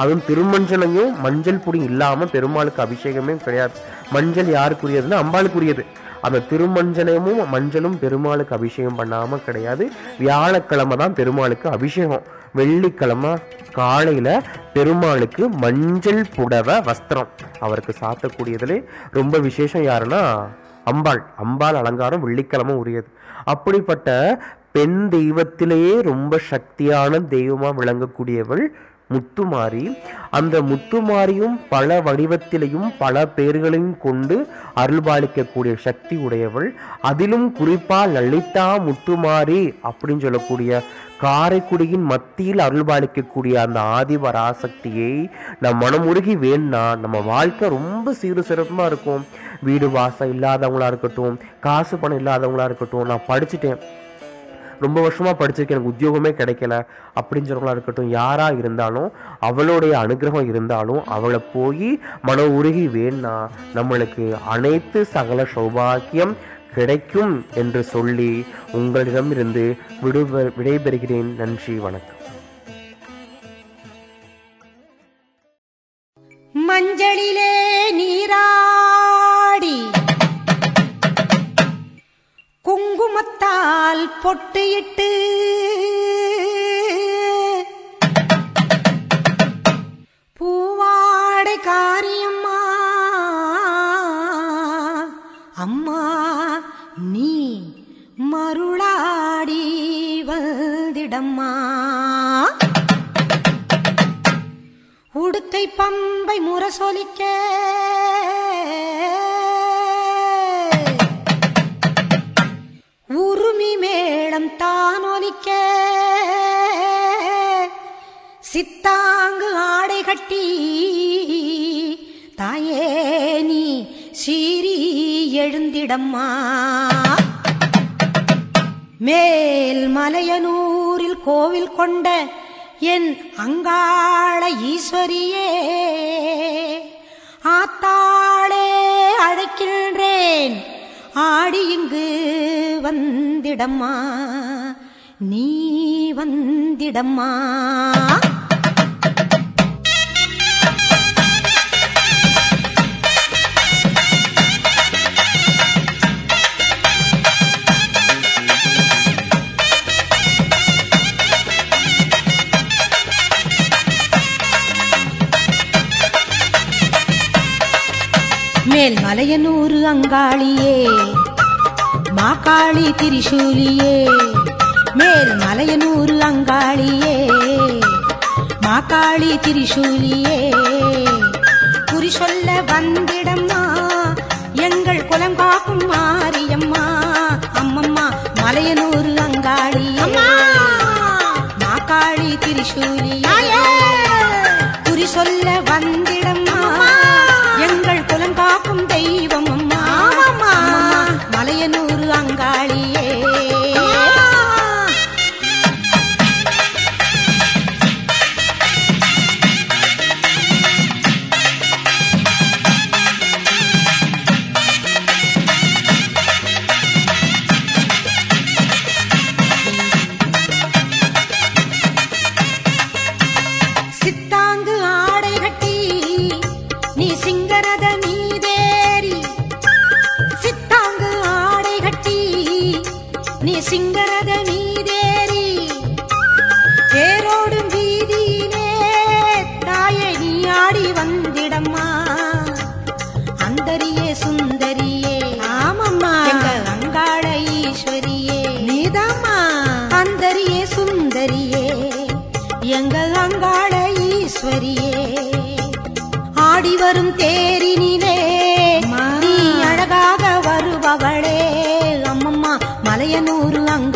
அதுவும் திருமஞ்சனையும் மஞ்சள் பொடி இல்லாமல் பெருமாளுக்கு அபிஷேகமே கிடையாது. மஞ்சள் யாருக்குரியதுன்னா அம்பாளுக்குரியது. அந்த திருமஞ்சனமும் மஞ்சளும் பெருமாளுக்கு அபிஷேகம் பண்ணாமல் கிடையாது. வியாழக்கிழமை தான் பெருமாளுக்கு அபிஷேகம். வெள்ளிக்கிழமை காலையில் பெருமாளுக்கு மஞ்சள் புடவை வஸ்திரம். அவருக்கு சாத்தக்கூடியதுலே ரொம்ப விசேஷம் யாருன்னா அம்பாள். அம்பாள் அலங்காரம் வெள்ளிக்கிழமை உரியது. அப்படிப்பட்ட பெண் தெய்வத்திலேயே ரொம்ப சக்தியான தெய்வமாக விளங்கக்கூடியவள் முத்துமாரி. அந்த முத்துமாரியும் பல வடிவத்திலையும் பல பெயர்களையும் கொண்டு அருள்பாலிக்கக்கூடிய சக்தி உடையவள். அதிலும் குறிப்பா லலிதா முத்துமாரி அப்படின்னு சொல்லக்கூடிய காரைக்குடியின் மத்தியில் அருள்பாலிக்கக்கூடிய அந்த ஆதிபராசக்தியை நம் மனமுருகி வேணா நம்ம வாழ்க்கை ரொம்ப சீரு சிறப்புமா இருக்கும். வீடு வாசம் இல்லாதவங்களா இருக்கட்டும் காசு பணம் இல்லாதவங்களா இருக்கட்டும் நான் படிச்சுட்டேன். ரொம்ப வருஷமாக படிச்சிருக்கேன் எனக்கு உத்தியோகமே கிடைக்கல அப்படின்னு இருக்கட்டும் யாரா இருந்தாலும் அவளுடைய அனுகிரகம் இருந்தாலும் அவளை போய் மன உருகி வேணா நம்மளுக்கு அனைத்து சகல சௌபாக்கியம் கிடைக்கும் என்று சொல்லி உங்களிடமிருந்து விடுப விடைபெறுகிறேன். நன்றி வணக்கம்.
மஞ்சளிலே நீராடி குங்குமத்தால் பொட்டு இட்டு பூவாடை காரியம்மா. அம்மா நீ மருளாடி வந்திடம்மா. உடுக்கை பம்பை முரசொலிக்க. உருமி மேளம் தானொலிக்க. சித்தாங்கு ஆடை கட்டி தாயே நீ சீரி எழுந்திடம்மா. மேல் மலையனூரில் கோவில் கொண்ட என் அங்காள ஈஸ்வரியே ஆத்தாளே அழைக்கின்றேன். ஆடி இங்கு வந்திடம்மா நீ வந்திடம்மா. மேல் மலையனூறு அங்காளியே மாக்காளி திரிசூலியே மேல் மலையனூறு அங்காளியே. மாக்காளி திரிசூலியே குறி சொல்ல வந்திடம்மா எங்கள் குலம் காக்கும் மாரியம்மா அம்மம்மா மலையனூறு அங்காளியே. மாக்காளி திரிசூலியே குறி சொல்ல வந்திடம்மா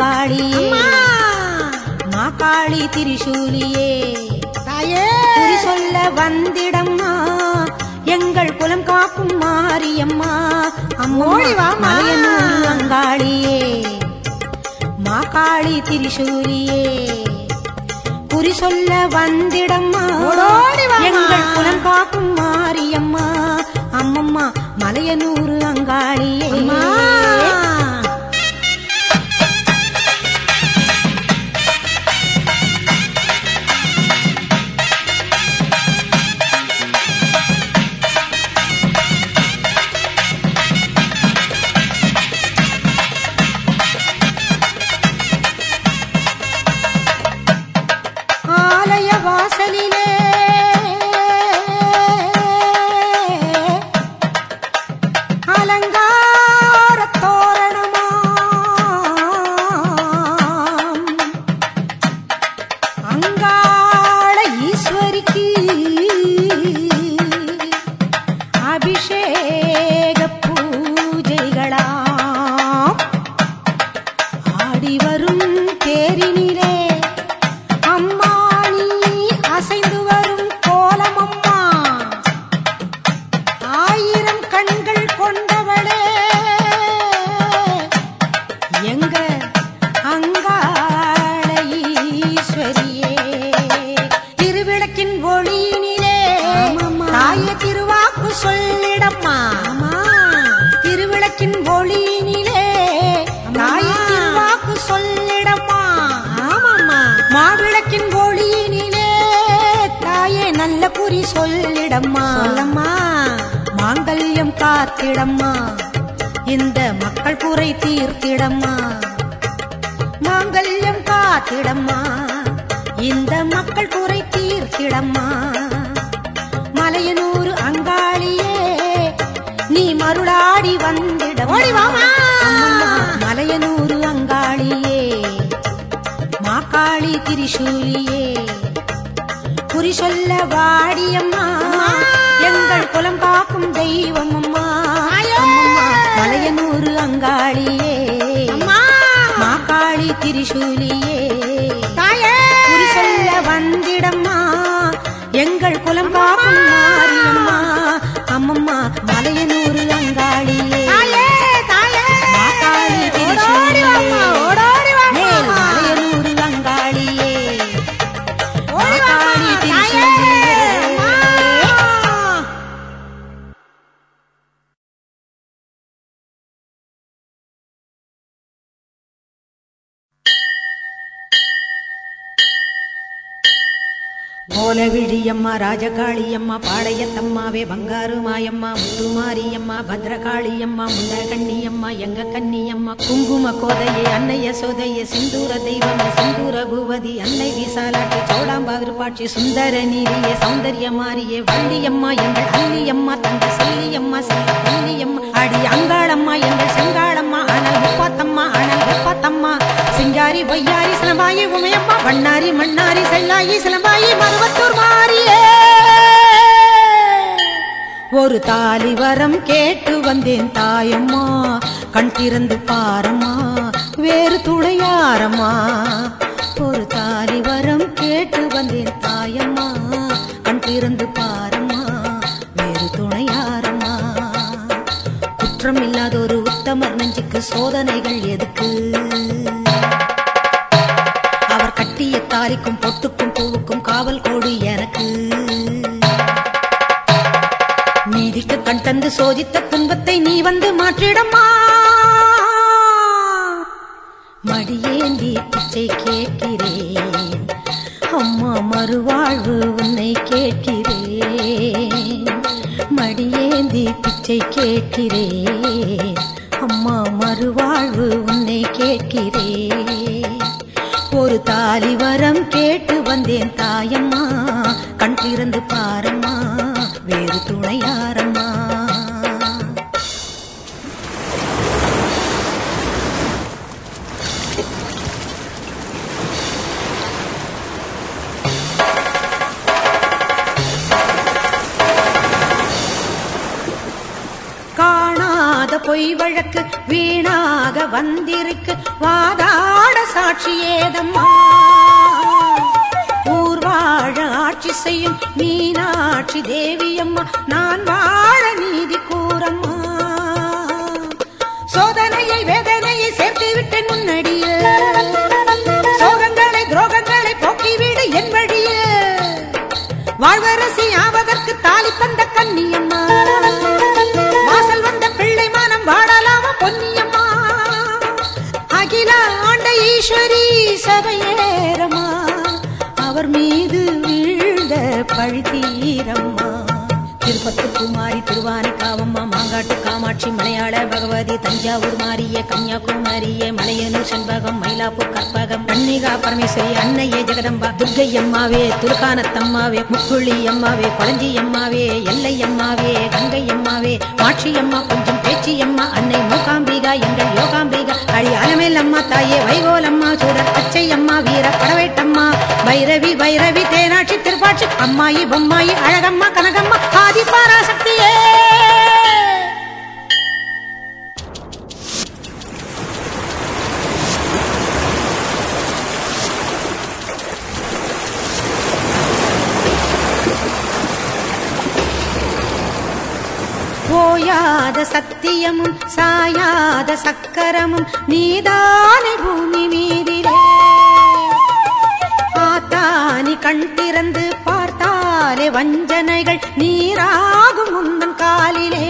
மலையனூரு அங்காளியே மாக்காளி திரிசூலியே. குறி சொல்ல வந்திடம்மா. எங்கள் குலம் காக்கும் மாரியம்மா. மலையனூரு அங்காளியே. மாக்காளி திரிசூலியே. குறி சொல்ல வந்திடம்மா. எங்கள் குலம் காக்கும் மாரியம்மா. அம்மம்மா மலையனூரு அங்காளியே. நீ மருளாடி வந்திடம் மலையனூர் அங்காளியே மாக்காளி திரிசூலியே. குறி சொல்ல வாடியம்மா எங்கள் குலம் காக்கும் தெய்வம் அம்மா மலையனூர் அங்காளியே மாக்காளி திரிசூலியே. கோலவிழியம்மா ராஜகாளியம்மா பாளையத்தம்மாவே பங்காரு மாயம்மா முத்துமாரியம்மா பத்ரகாளியம்மா முண்டகண்ணியம்மா எங்க கன்னியம்மா குங்கும கோதையே அன்னைய சோதையே சிந்தூர தெய்வம் சிந்தூர பூவதி அன்னை விசாலாட்டி சோடாம்பா விருப்பாட்சி சுந்தர நீரியே சௌந்தர்ய மாரியே வள்ளியம்மா எங்கள் அல்லியம்மா தங்க செல்லியம்மா செல்ல கல்லியம்மா அடி அங்காளம்மா எங்கள் செங்காளம்மா ஆனால் முப்பாத்தம்மா ஆனால் முப்பாத்தம்மா சிங்காரி வையாரி சிலம்பாயி உமையம்மா வண்ணாரி மண்ணாரி செல்லாயி சிலம்பாயி மருவத்தூர் மாறியே. ஒரு தாலி வரம் கேட்டு வந்தேன் தாயம்மா கண் திறந்து பாரம்மா வேறு துணையாரம்மா ஒரு தாலி வரம் கேட்டு வந்தேன் தாயம்மா கண் திறந்து பாரம்மா வேறு துணையாரம்மா குற்றம் இல்லாத ஒரு உத்தமர் நெஞ்சுக்கு சோதனைகள் எதுக்கு? சாரிக்கும் பொட்டுக்கும் பூவுக்கும் காவல் கோடு எனக்கு. நீதிக்கு கண் தந்து சோதித்த துன்பத்தை நீ வந்து மாற்றிடமா? மடியேந்தி பிச்சை கேட்கிறேன். அம்மா மறுவாழ்வு உன்னை கேட்கிறேன். மடியேந்தி பிச்சை கேட்கிறேன். அம்மா மறுவாழ்வு உன்னை கேட்கிறேன். தாலி வரம் கேட்டு வந்தேன் தாயம்மா. கண் திறந்து பாரம் பொய் வழக்கு வீணாக வந்திருக்கு. வாதாட சாட்சி ஏதம்மா? ஆட்சி செய்யும் மீனாட்சி தேவியம்மா. நான் வாழ நீதி கூறம்மா. சோதனையை வேதனையை சேர்த்து விட்டேன் முன்னடியில் சோகங்களை துரோகங்களை போக்கிவிடு என் வழியில் வாழ்வரசி ஆவதற்கு தாலி தந்த கன்னியம்மா அகில ஆண்ட ஈஸ்வரி சபையேரம்மா அவர் மீது வீழ்ந்த பழி தீரம்மா. திருப்பத்து குமாரி திருவானை காவம்மா மாங்காட்டு காமாட்சி மலையாள பகவதி தஞ்சாவூர் மாரிய கன்னியாகுமரிய மலையனூர் செண்பகம் மயிலாப்பூர் கற்பகம் கன்னிகா பரமேஸ்வரி அன்னையே ஜெகதம்பா துர்கை அம்மாவே துர்கானத்தம்மாவே முக்குழி அம்மாவே கொளஞ்சி அம்மாவே எல்லை அம்மாவே கங்கை அம்மாவே மாட்சி அம்மா கொஞ்சம் பேச்சி அம்மா அன்னை மூகாம்பிகா எங்கள் யோகாம்பிகா. அடியாலமேல் அம்மா தாயே வைகோலம்மா சூரர் பச்சை அம்மா வீர படவேட்டம்மா. பைரவி பைரவி தேனாட்சி திருப்பாட்சி அம்மாயி பொம்மாயி அழகம்மா கனகம்மா ஆதி பராசக்தியே போயாத சத்தியமும் சாயாத சக்கரமும் நீதானே பூமி மீதிலே. ஆத்தானி கண் திறந்து பார்த்தாலே வஞ்சனைகள் நீராகும் உந்தன் காலிலே.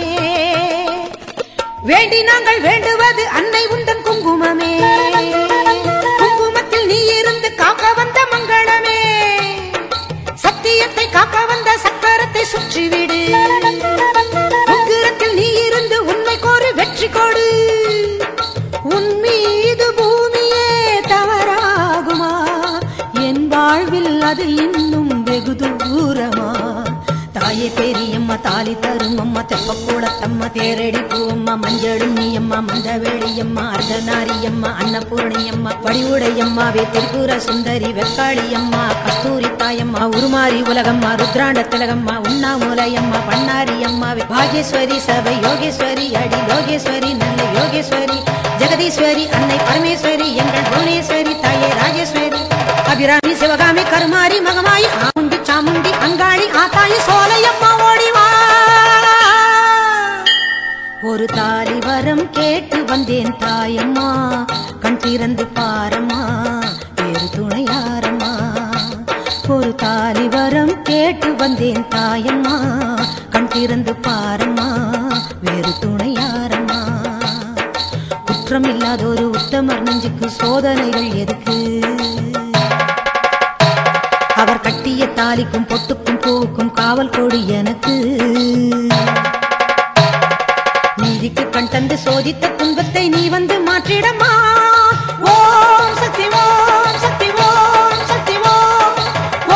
வேண்டி நாங்கள் வேண்டுவது அன்னை உந்தன் குங்குமமே. குங்குமத்தில் நீ இருந்து காக்க வந்த மங்களமே. சத்தியத்தை காக்க வந்த சக்கரத்தை சுற்றிவிடு. தாலி தரும் அம்மா தெப்ப தெப்பக்கூடத்தம்மா தேரடி பூவம்மா மஞ்சளும் அம்மா மந்தவேளியம்மா அர்த்தநாரியம்மா அன்னபூரணியம்மா வடிவுடையம்மாவே திருப்புர சுந்தரி வெக்காளியம்மா கஸ்தூரி தாயம்மா உருமாறி உலகம்மா ருத்ராண்ட திலகம்மா உண்ணாமுலையம்மா பண்ணாரியம்மாவே பாகேஸ்வரி சபை யோகேஸ்வரி அடி லோகேஸ்வரி நல்ல யோகேஸ்வரி ஜெகதீஸ்வரி அன்னை பரமேஸ்வரி எங்கள் புவனேஸ்வரி தாயே ராஜேஸ்வரி அபிராமி சிவகாமி கருமாரி மகமாயி ஆமுண்டி சாமுண்டி அங்காளி ஆத்தாயி சோலையம்மா ஒரு தாலி வரம் கேட்டு வந்தேன் தாயம்மா. கண் திறந்து பாரம்மா வேறு துணையாரம்மா ஒரு தாலி வரம் கேட்டு வந்தேன் தாயம்மா. கண் திறந்து பாரம்மா வேறு துணையாரம்மா குற்றம் இல்லாத ஒரு உத்தமர் நெஞ்சுக்கு சோதனைகள் எதுக்கு? அவர் கட்டிய தாலிக்கும் பொட்டுக்கும் பூவுக்கும் காவல் கொடி எனக்கு. வந்து சோதித்த துன்பத்தை நீ வந்து மாற்றிடமா? ஓம் சக்தி ஓம் சக்தி ஓம் சக்தி ஓம்.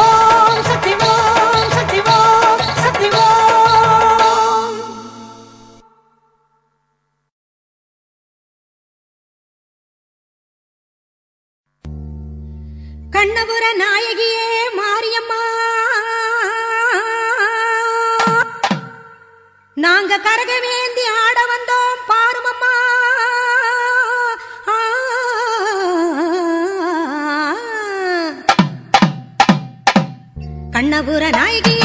ஓம் சக்தி ஓம் சக்தி ஓம் சக்தி ஓம். கண்ணபுர நாயகியே மாரியம்மா. நாங்க கரகவேந்தி ஆட வந்தோம் பாருமம்மா ஆ. கண்ணபுர நாயகி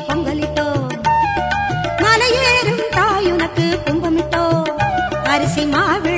பொங்கலிட்டோ? மலையேறும் தாயுனக்கு கும்பமிட்டோ அரிசி மாவிளக்கை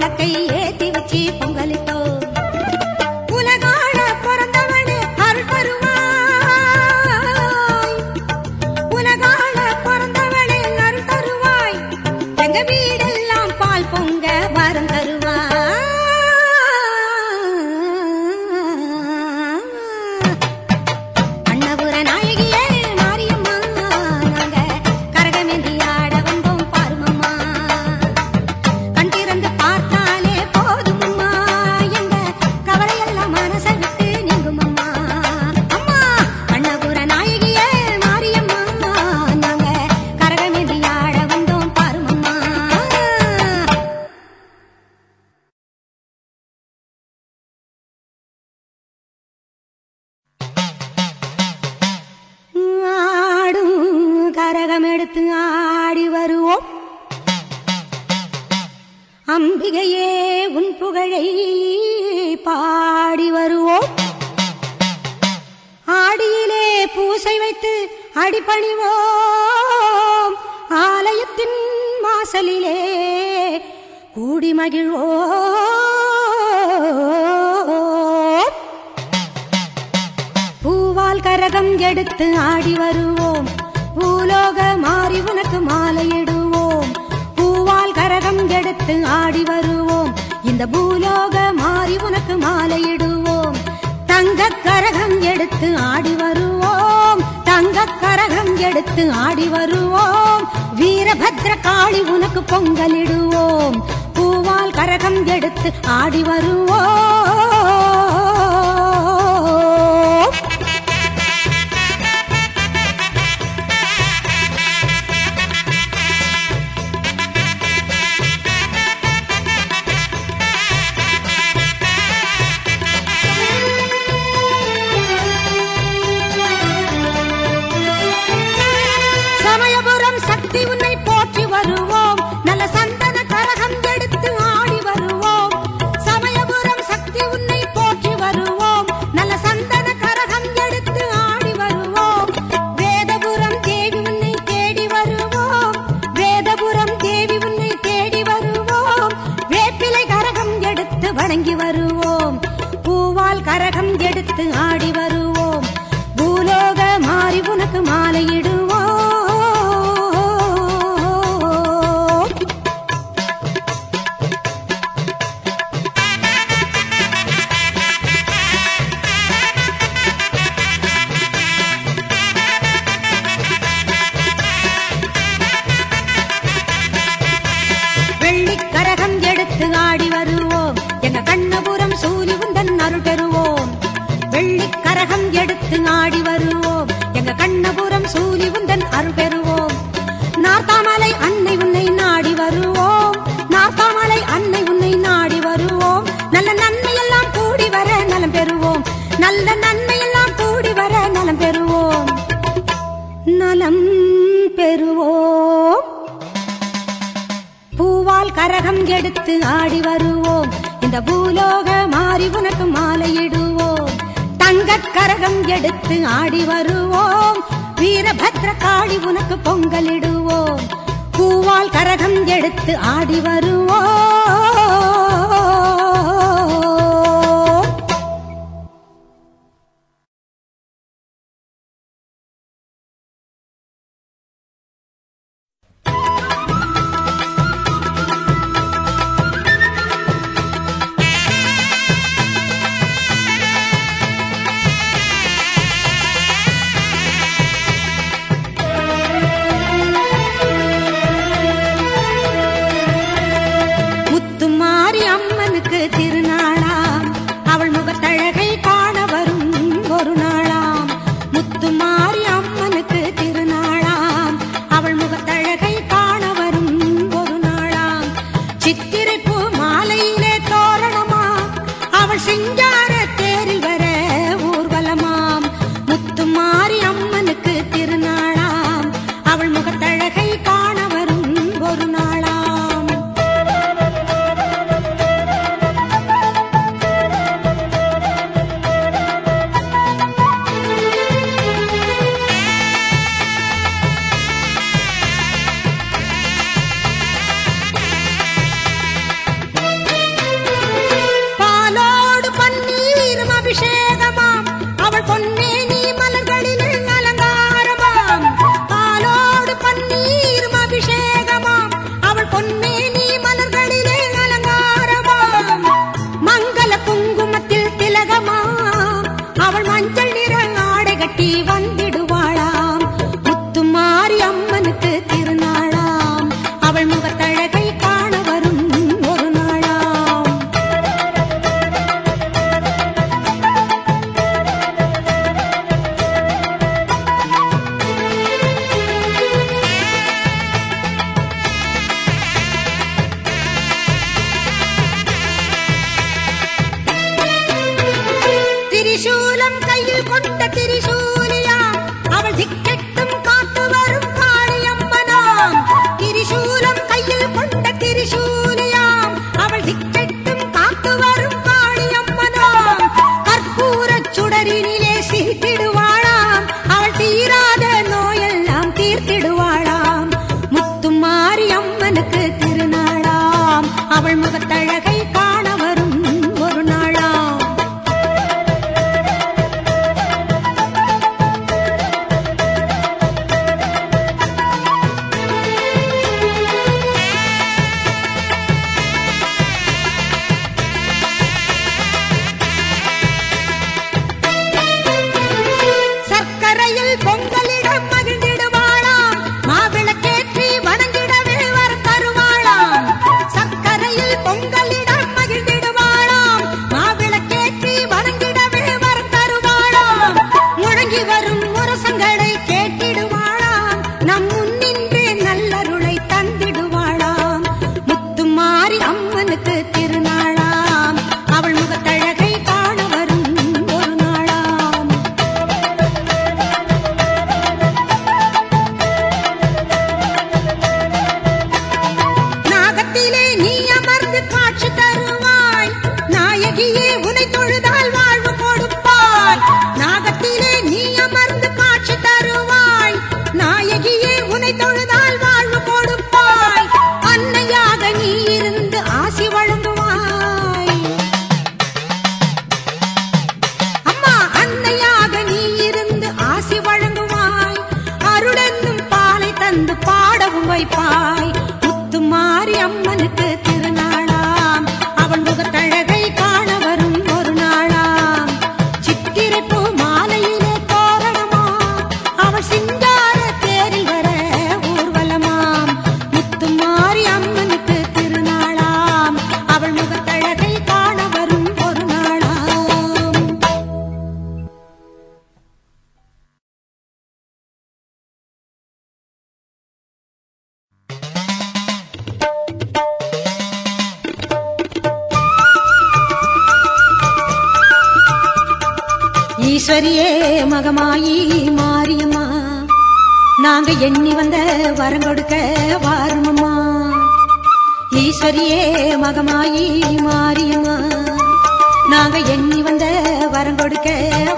நாங்க எண்ணி வந்த வரம் கொடுக்க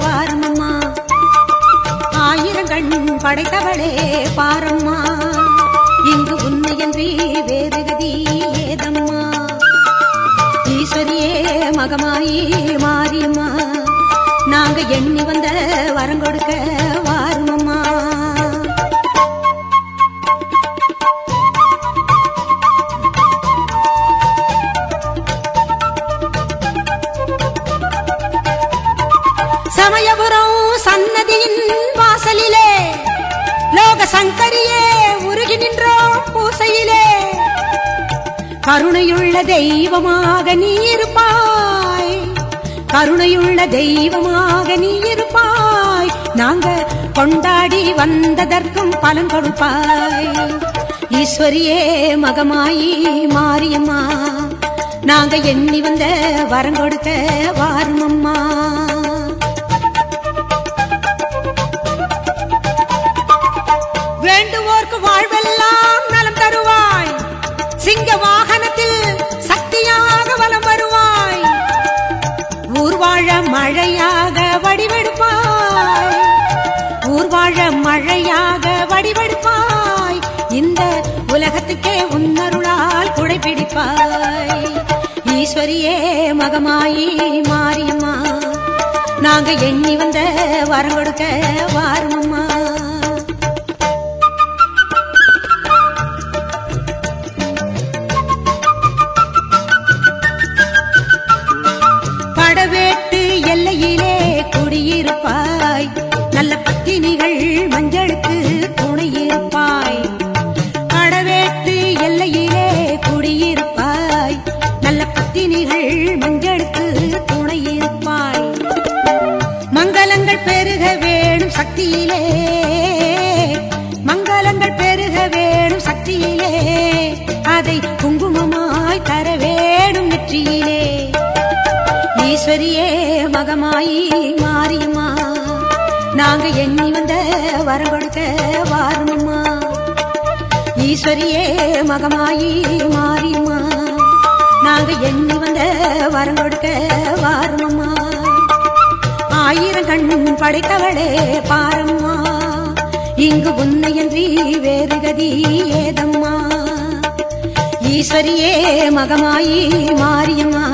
வாரமம்மா. ஆயிரம் படைத்தவளே பாரம்மா. இங்கு உண்மையன்றி வேறு கதி ஏதம்மா. ஈஸ்வரியே மகமாயி மாரியம்மா நாங்க எண்ணி வந்த வரம் கொடுக்க கருணையுள்ள தெய்வமாக நீ இருப்பாய். கருணையுள்ள தெய்வமாக நீ இருப்பாய். நாங்க கொண்டாடி வந்ததற்கும் பலன் கொடுப்பாய். ஈஸ்வரியே மகமாயி மாரியம்மா நாங்க எண்ணி வந்த வரம் கொடுக்க வாருமம்மா. வடிவெடுப்பாய் இந்த உலகத்துக்கே உன்னருளால் குடை பிடிப்பாய் ஈஸ்வரியே மகமாயி மாரியம்மா நாங்க எண்ணி வந்த வரம் கொடுக்க வாருமம்மா. அதை குங்குமமாய் தர வேடும் நெற்றியிலே. ஈஸ்வரியே மகமாயி மாரியம்மா நாங்க எண்ணி வந்த வரம் கொடுக்க வாரணுமா ஈஸ்வரியே மகமாயி மாரியம்மா நாங்க எண்ணி வந்த வரம் கொடுக்க வாரணுமா ஆயிரம் கண் படைத்தவளே பாரம்மா. இங்கு உன்னையன்றி வேறு கதி ஏதம்மா? ஈஸ்வரியே மகமாயி மாரியம்மா.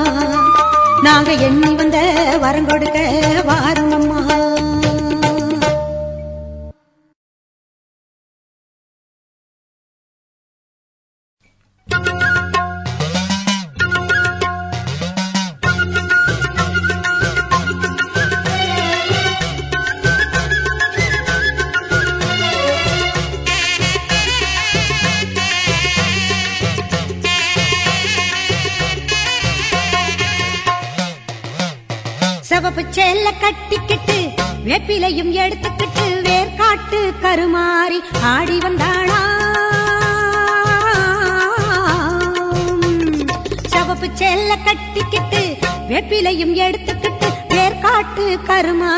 நாங்க எண்ணி வந்த வரம் கொடுக்க வேப்பிலையும் எடுத்துக்கிட்டு வேர்காட்டு கருமா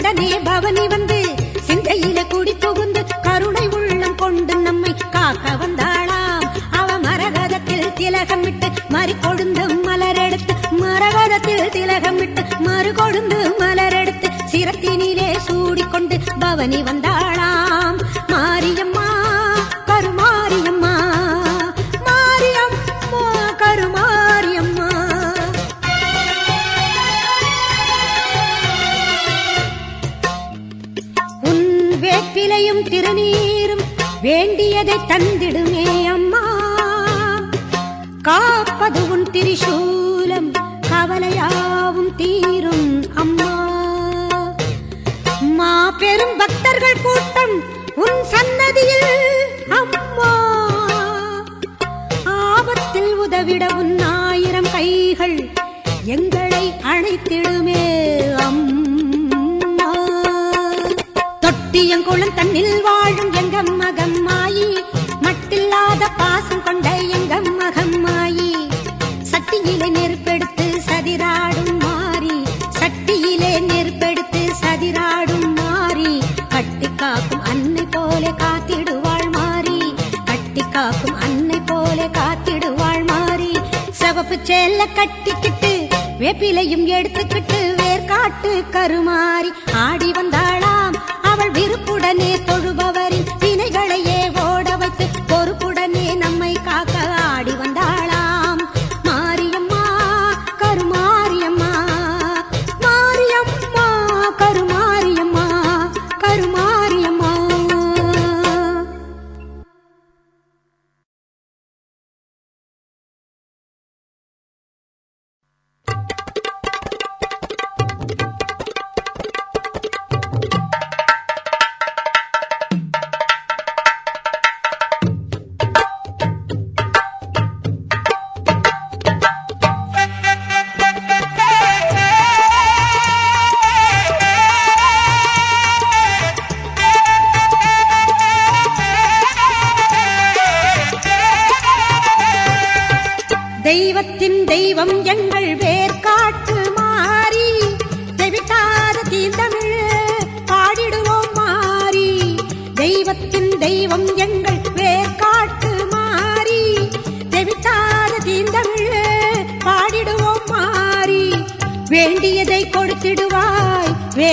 உடனே பவனி வந்து சிந்தையில குடி புகுந்து கருணை உள்ளம் கொண்டு நம்மை காக்க வந்தாளாம். அவ மரகதத்தில் திலகம் விட்டு மறு கொழுந்து மலரெடுத்து மரகதத்தில் திலகம் விட்டு மறு கொழுந்து மலரெடுத்து சிரத்தினிலே சூடிக்கொண்டு பவனி வந்தாளாம். வேண்டியதை தந்திடுமே அம்மா. காப்பது உன் திரிசூலம் கவலையாவும் தீரும் அம்மா. மா பெரும் பக்தர்கள் கூட்டம் உன் சன்னதியில் அம்மா. ஆபத்தில் உதவிட உன் ஆயிரம் கைகள் எங்களை அழைத்திடுமே அம்மா. தொட்டியங்குளம் தன்னில் வாழும் எங்க மகம்மாயி பாசம் கொண்ட எங்க மகம்மாயி சக்தியிலே நெருப்பெடுத்து சதிராடும் மாறி. சக்தியிலே நெருப்பெடுத்து சதிராடும் மாறி. கட்டி காக்கும் அன்னை போல காத்திடுவாள் மாறி. கட்டி காக்கும் அன்னை போல காத்திடுவாள் மாறி. சவப்பு சேல கட்டிக்கிட்டு வேப்பிலையும் எடுத்துக்கிட்டு வேர்காட்டு கருமாறி. ஆடி வந்தாளாம் அவள் விருப்புடனே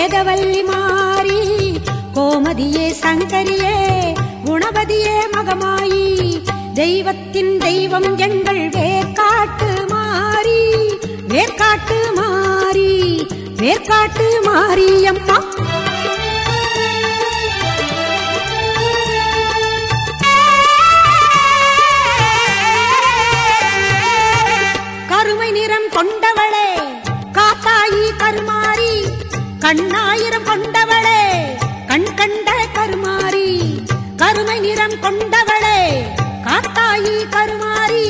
வேதவல்லி மாறி கோமதியே சங்கரியே குணபதியே மகமாயி தெய்வத்தின் தெய்வம் எங்கள் வேர்காட்டு மாறி வேர்காட்டு மாறி வேர்காட்டு மாரியம்மா கண்ணாயிரம் கொண்டவளே கண் கண்ட கருமாறி கருமை நிறம் கொண்டவளே காத்தாயி கருமாறி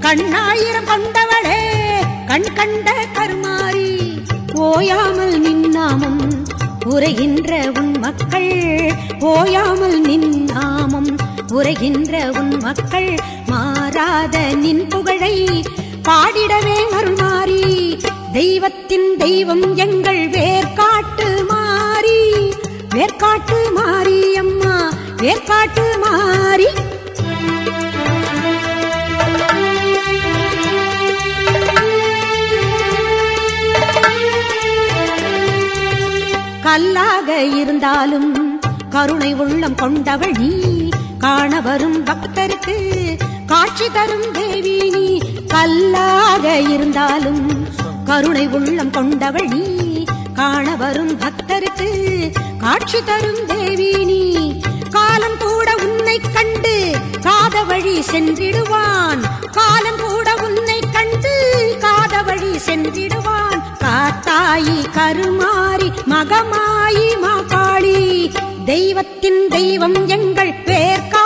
கண்ணாயிரம் கொண்டவளே கண் கண்ட கருமாறி. ஓயாமல் நின்னாமம் உரைகின்ற உன் மக்கள் ஓயாமல் நின்னாமம் உரைகின்ற உன் மக்கள் மாறாத நின் புகழை பாடிடவே அருள்மாறி தெய்வத்தை தெய்வத்தின் தெய்வம் எங்கள் வேர்காட்டு மாறி. வேர்காட்டு மாறி அம்மா வேர்காட்டு மாறி. கல்லாக இருந்தாலும் கருணை உள்ளம் கொண்டவள் நீ. காண வரும் பக்தருக்கு காட்சி தரும் தேவி நீ. கல்லாக இருந்தாலும் கருணை உள்ளம் கொண்டவள் நீ. காண வரும் பக்தருக்கு காட்சி தரும் தேவி நீ. காலம் கூட உன்னை கண்டு காத வழி சென்றிடுவான். காலம் கூட உன்னை கண்டு காத வழி சென்றிடுவான். காத்தாயி கருமாறி மகமாயி மாகாளி தெய்வத்தின் தெய்வம் எங்கள் பேர்கா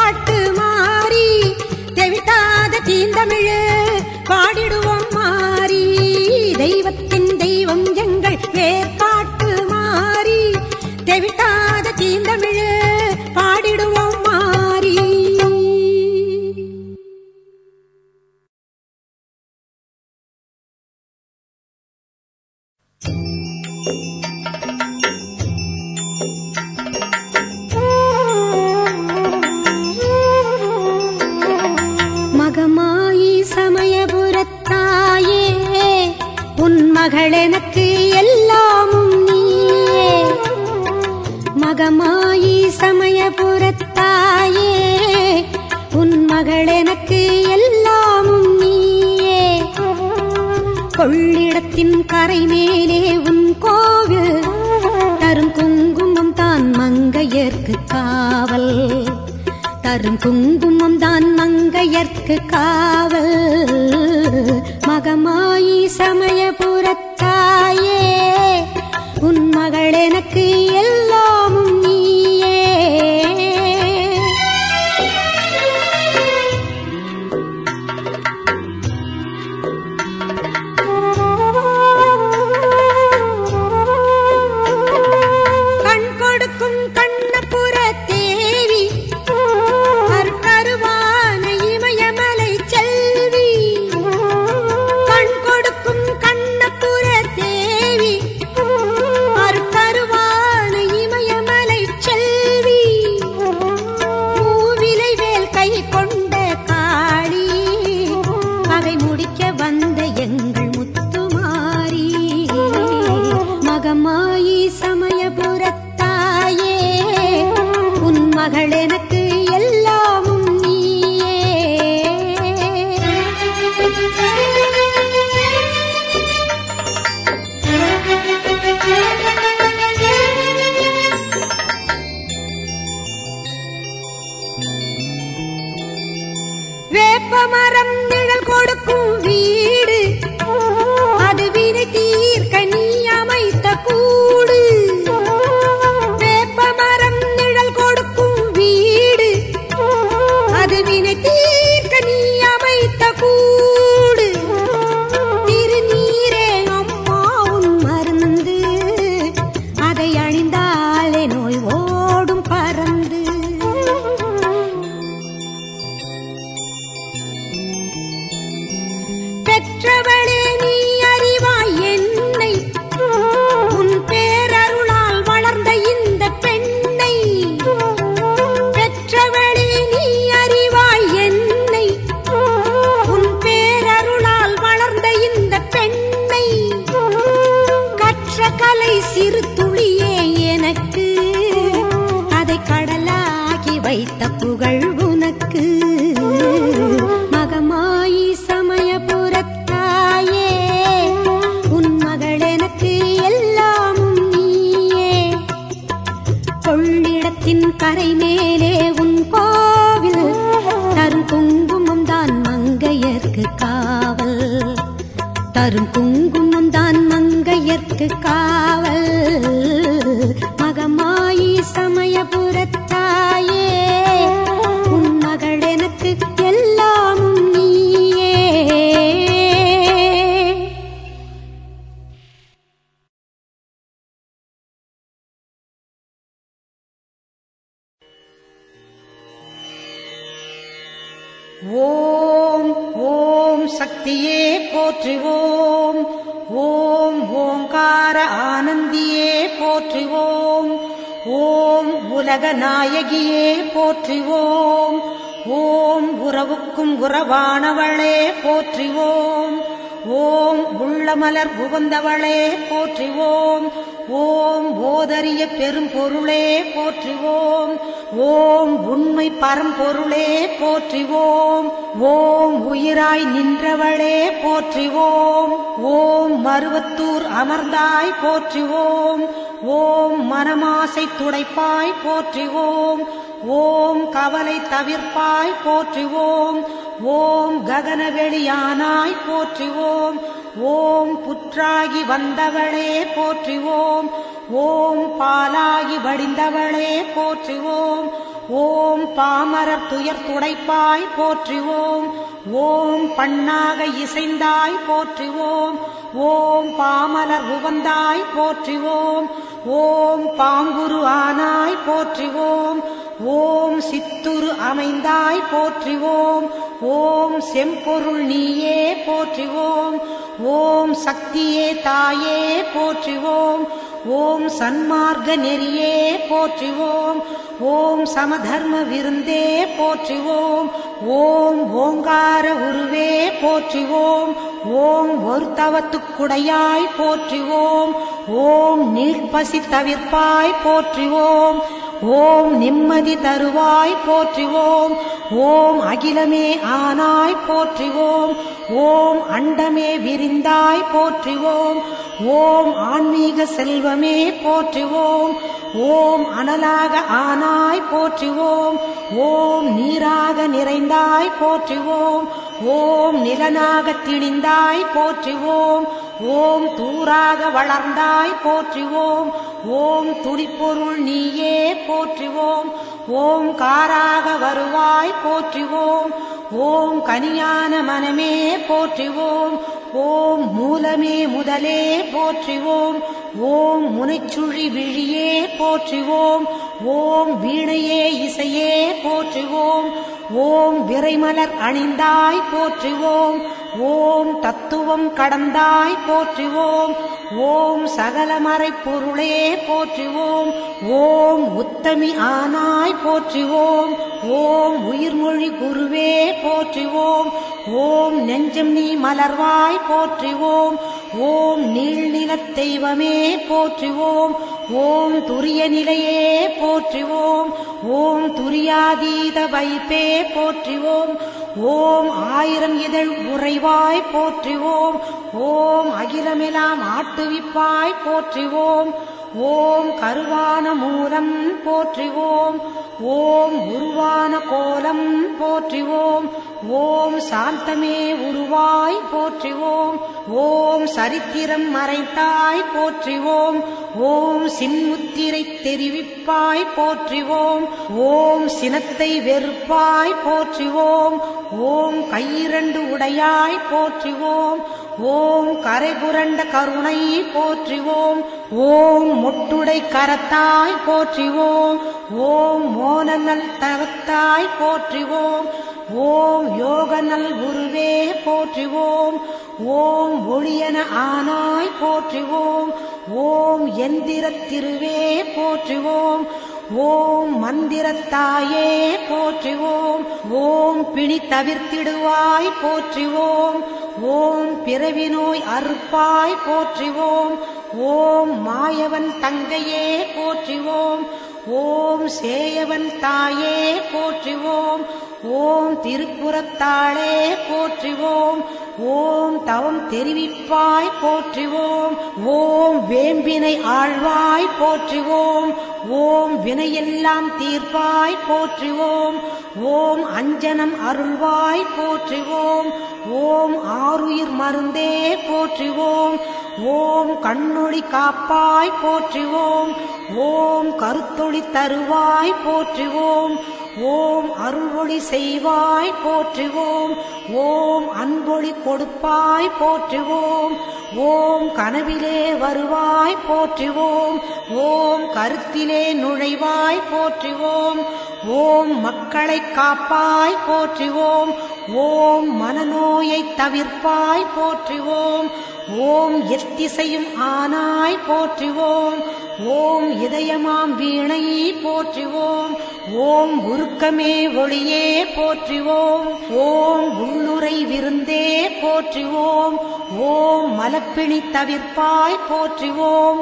உள்ளமலர் புகுந்தவளே போற்றுவோம். ஓம் ஓதறிய பெரும் பொருளே போற்றிவோம். ஓம் உண்மை பரம்பொருளே போற்றுவோம். ஓம் உயிராய் நின்றவளே போற்றுவோம். ஓம் மருவத்தூர் அமர்ந்தாய் போற்றுவோம். ஓம் மனமாசை துடைப்பாய் போற்றுவோம். ஓம் கவலை தவிர்ப்பாய் போற்றுவோம். ஓம் ககனவெளியானாய் போற்றுவோம். ஓம் புற்றாகி வந்தவளே போற்றுவோம். ஓம் பாலாகி வடிந்தவளே போற்றுவோம். ஓம் பாமரர் துயர் துடைப்பாய் போற்றுவோம். ஓம் பண்ணாக இசைந்தாய் போற்றுவோம். ஓம் பாமலர் உவந்தாய் போற்றிவோம். ஓம் பாங்குரு ஆனாய் போற்றிவோம். ஓம் சித்துரு அமைந்தாய் போற்றிவோம். ஓம் செம்பொருள் நீயே போற்றிவோம். ஓம் சக்தியே தாயே போற்றிவோம். ஓம் சன்மார்க்க நெறியே போற்றுவோம். ஓம் சமதர்ம விருந்தே போற்றுவோம். ஓம் ஓங்கார உருவே போற்றுவோம். ஓம் ஒரு தவத்துக்குடையாய் போற்றுவோம். ஓம் நீர்ப்பசி தவிர்ப்பாய் போற்றுவோம். ஓம் நிம்மதி தருவாய் போற்றுவோம். ஓம் அகிலமே ஆனாய் போற்றுவோம். ஓம் அண்டமே விரிந்தாய் போற்றுவோம். ஓம் ஆன்மீக செல்வமே போற்றுவோம். ஓம் அனலாக ஆனாய் போற்றுவோம். ஓம் நீராக நிறைந்தாய் போற்றுவோம். ஓம் நிலனாக திணிந்தாய் போற்றுவோம். ஓம் தூராக வளர்ந்தாய் போற்றுவோம். ஓம் துடிப்பொருள் நீயே போற்றுவோம். ஓம் காராக வருவாய் போற்றுவோம். ஓம் கனியான மனமே போற்றுவோம். ஓம் மூலமே முதலே போற்றுவோம். ஓம் முனைச்சுழி விழியே போற்றுவோம். ஓம் வீணையே இசையே போற்றுவோம். ஓம் விரைமலர் அணிந்தாய் போற்றுவோம். ஓம் தத்துவம் கடந்தாய் போற்றுவோம். ஓம் சகலமறை பொருளே போற்றுவோம். ஓம் உத்தமி ஆனாய் போற்றுவோம். ஓம் உயிர்மொழி குருவே போற்றுவோம். ஓம் நெஞ்சம் நீ மலர்வாய் போற்றுவோம். ஓம் நீள்நிலத் தெய்வமே போற்றுவோம். ஓம் துரிய நிலையே போற்றுவோம். ஓம் துரியாதீத வைப்பே போற்றுவோம். ஓம் ஆயிரம் இதழ் உறைவாய் போற்றுவோம். ஓம் அகிலமெலாம் ஆட்டுவிப்பாய் போற்றுவோம். ஓம் கருவான மூலம் போற்றுவோம். ஓம் உருவான கோலம் போற்றுவோம். ஓம் சாந்தமே உருவாய் போற்றுவோம். ஓம் சரித்திரம் மறைத்தாய் போற்றுவோம். ஓம் சின்முத்திரை தெரிவிப்பாய் போற்றுவோம். ஓம் சினத்தை வெறுப்பாய் போற்றுவோம். ஓம் கையிரண்டு உடையாய் போற்றுவோம். ஓம் கரை புரண்ட கருணை போற்றுவோம். ஓம் முட்டுடை கரத்தாய் போற்றுவோம். ஓம் மோனநல் தவத்தாய் போற்றுவோம். ஓம் யோகநல் குருவே போற்றுவோம். ஓம் ஒளியன ஆனாய் போற்றுவோம். ஓம் எந்திரத் திருவே போற்றுவோம். ஓம் மந்திரத்தாயே போற்றுவோம். ஓம் பிணி தவிர்த்திடுவாய் போற்றுவோம். ஓம் பிறவி நோய் அறுப்பாய் போற்றுவோம். ஓம் மாயவன் தங்கையே போற்றுவோம். ஓம் சேயவன் தாயே போற்றுவோம். ஓம் திருப்புறத்தாளே போற்றுவோம். ஓம் தவம் தெரிவிப்பாய் போற்றுவோம். ஓம் வேம்பினை ஆழ்வாய் போற்றுவோம். ஓம் வினையெல்லாம் தீர்ப்பாய் போற்றுவோம். ஓம் அஞ்சனம் அருள்வாய் போற்றுவோம். ஓம் ஆருயிர் மருந்தே போற்றுவோம். ஓம் கண்ணொளி காப்பாய் போற்றுவோம். ஓம் கருத்தொளி தருவாய் போற்றுவோம். ஓம் அருள்மொழி செய்வாய் போற்றுவோம். ஓம் அன்பொளி கொடுப்பாய் போற்றுவோம். ஓம் கனவிலே வருவாய் போற்றுவோம். ஓம் கருத்திலே நுழைவாய் போற்றுவோம். ஓம் மக்களை காப்பாய் போற்றுவோம். ஓம் மனநோயை தவிர்ப்பாய் போற்றுவோம். ஓம் எத்திசையும் ஆனாய் போற்றுவோம். ஓம் இதயமாம் வீணை போற்றுவோம். ஓம் உருக்கமே ஒளியே போற்றுவோம். ஓம் உள்ளுரை விருந்தே போற்றுவோம். ஓம் மலப்பிணி தவிர்ப்பாய் போற்றுவோம்.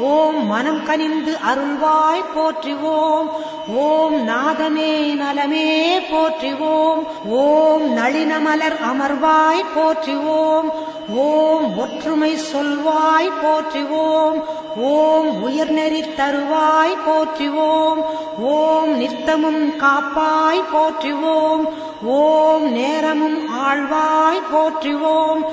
ஓம் மனம் கனிந்து அருள்வாய் போற்றுவோம். ஓம் நாதமே நலமே போற்றுவோம். ஓம் நளினமலர் அமர்வாய் போற்றுவோம். ஓம் ஒற்றுமை சொல்வாய் போற்றுவோம். ஓம் உயர்நெறி தருவாய் போற்றுவோம். ஓம் நித்தமும் காப்பாய் போற்றுவோம். ஓம் நேரமும் ஆழ்வாய் போற்றுவோம்.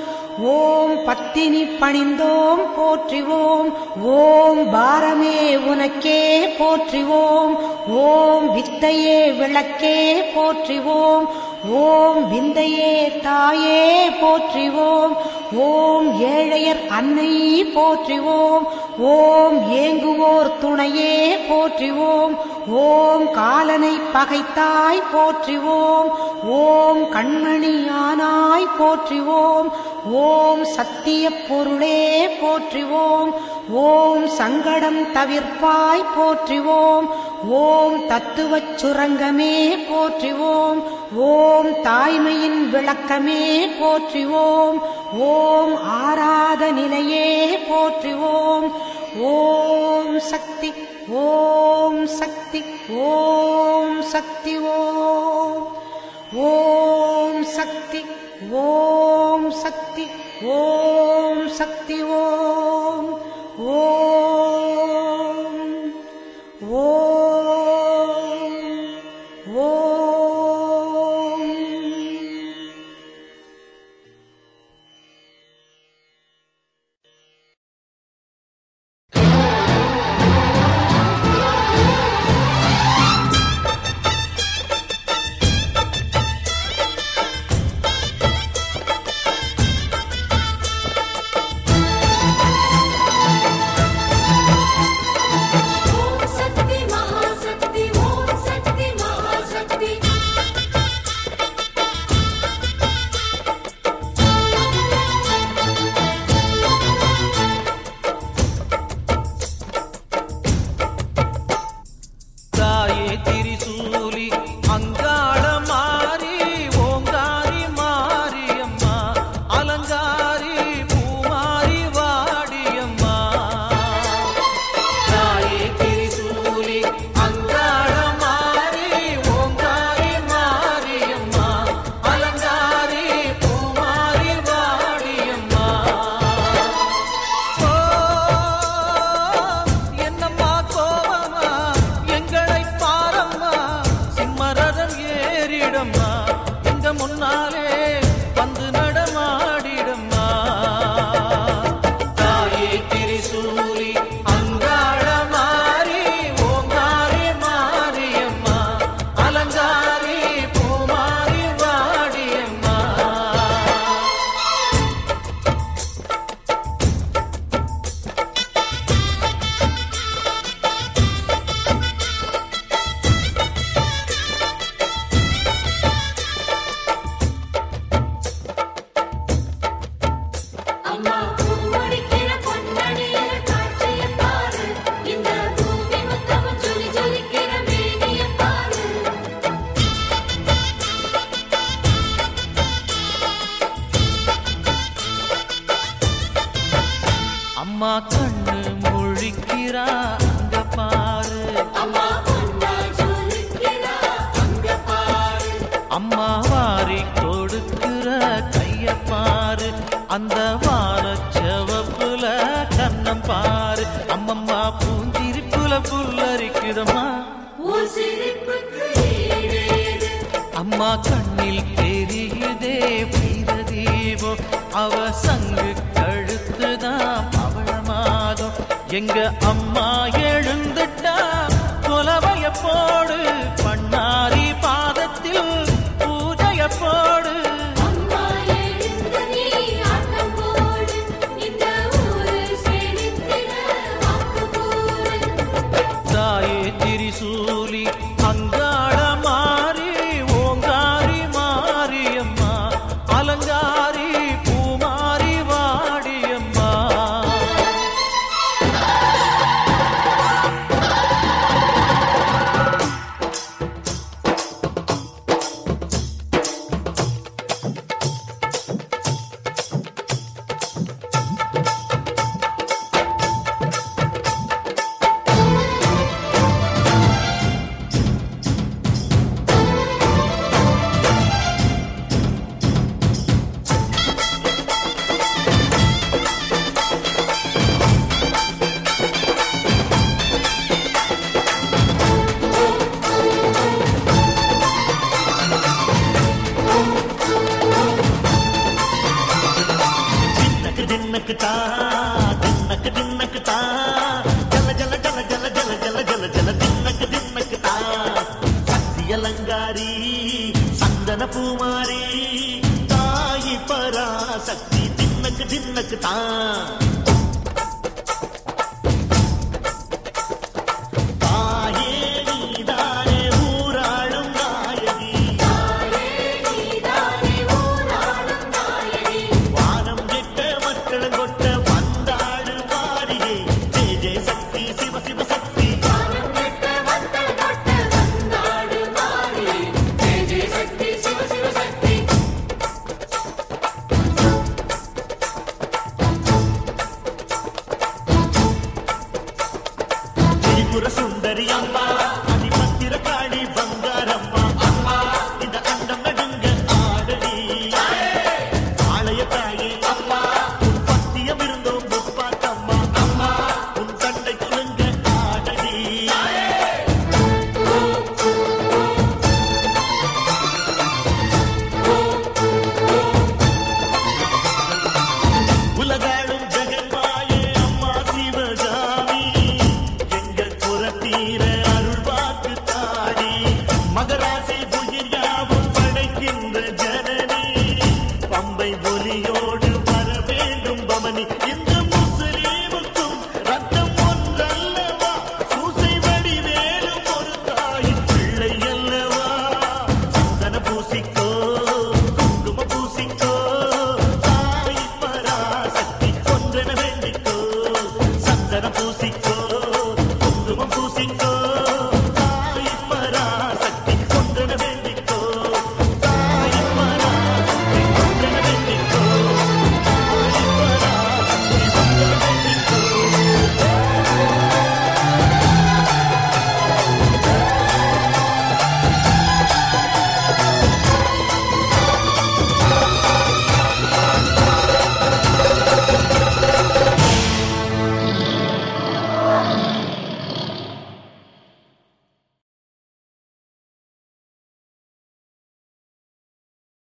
ஓம் பத்தினி பணிந்தோம் போற்றுவோம். ஓம் பாரமே உனக்கே போற்றுவோம். ஓம் வித்தையே விளக்கே போற்றுவோம். ஓம் விந்தையே தாயே போற்றுவோம்.
ஓம் ஏழையர் அன்னை போற்றுவோம். ஓம் ஏங்குவோர் துணையே போற்றிவோம். ஓம் காலனை பகைத்தாய் போற்றுவோம். ஓம் கண்மணியானாய் போற்றுவோம். ஓம் ஓம் சத்திய பொருளே போற்றிவோம். ஓம் சங்கடம் தவிர்ப்பாய் போற்றுவோம். ஓம் தத்துவச் சுரங்கமே போற்றுவோம். ஓம் தாய்மையின் விளக்கமே போற்றுவோம். ஓம் ஆராத நிலையே போற்றுவோம். ஓம் சக்தி ஓம் சக்தி ஓம் சக்தி ஓம். ஓம் சக்தி ஓம்
शक्ति ओम शक्ति ओम ओम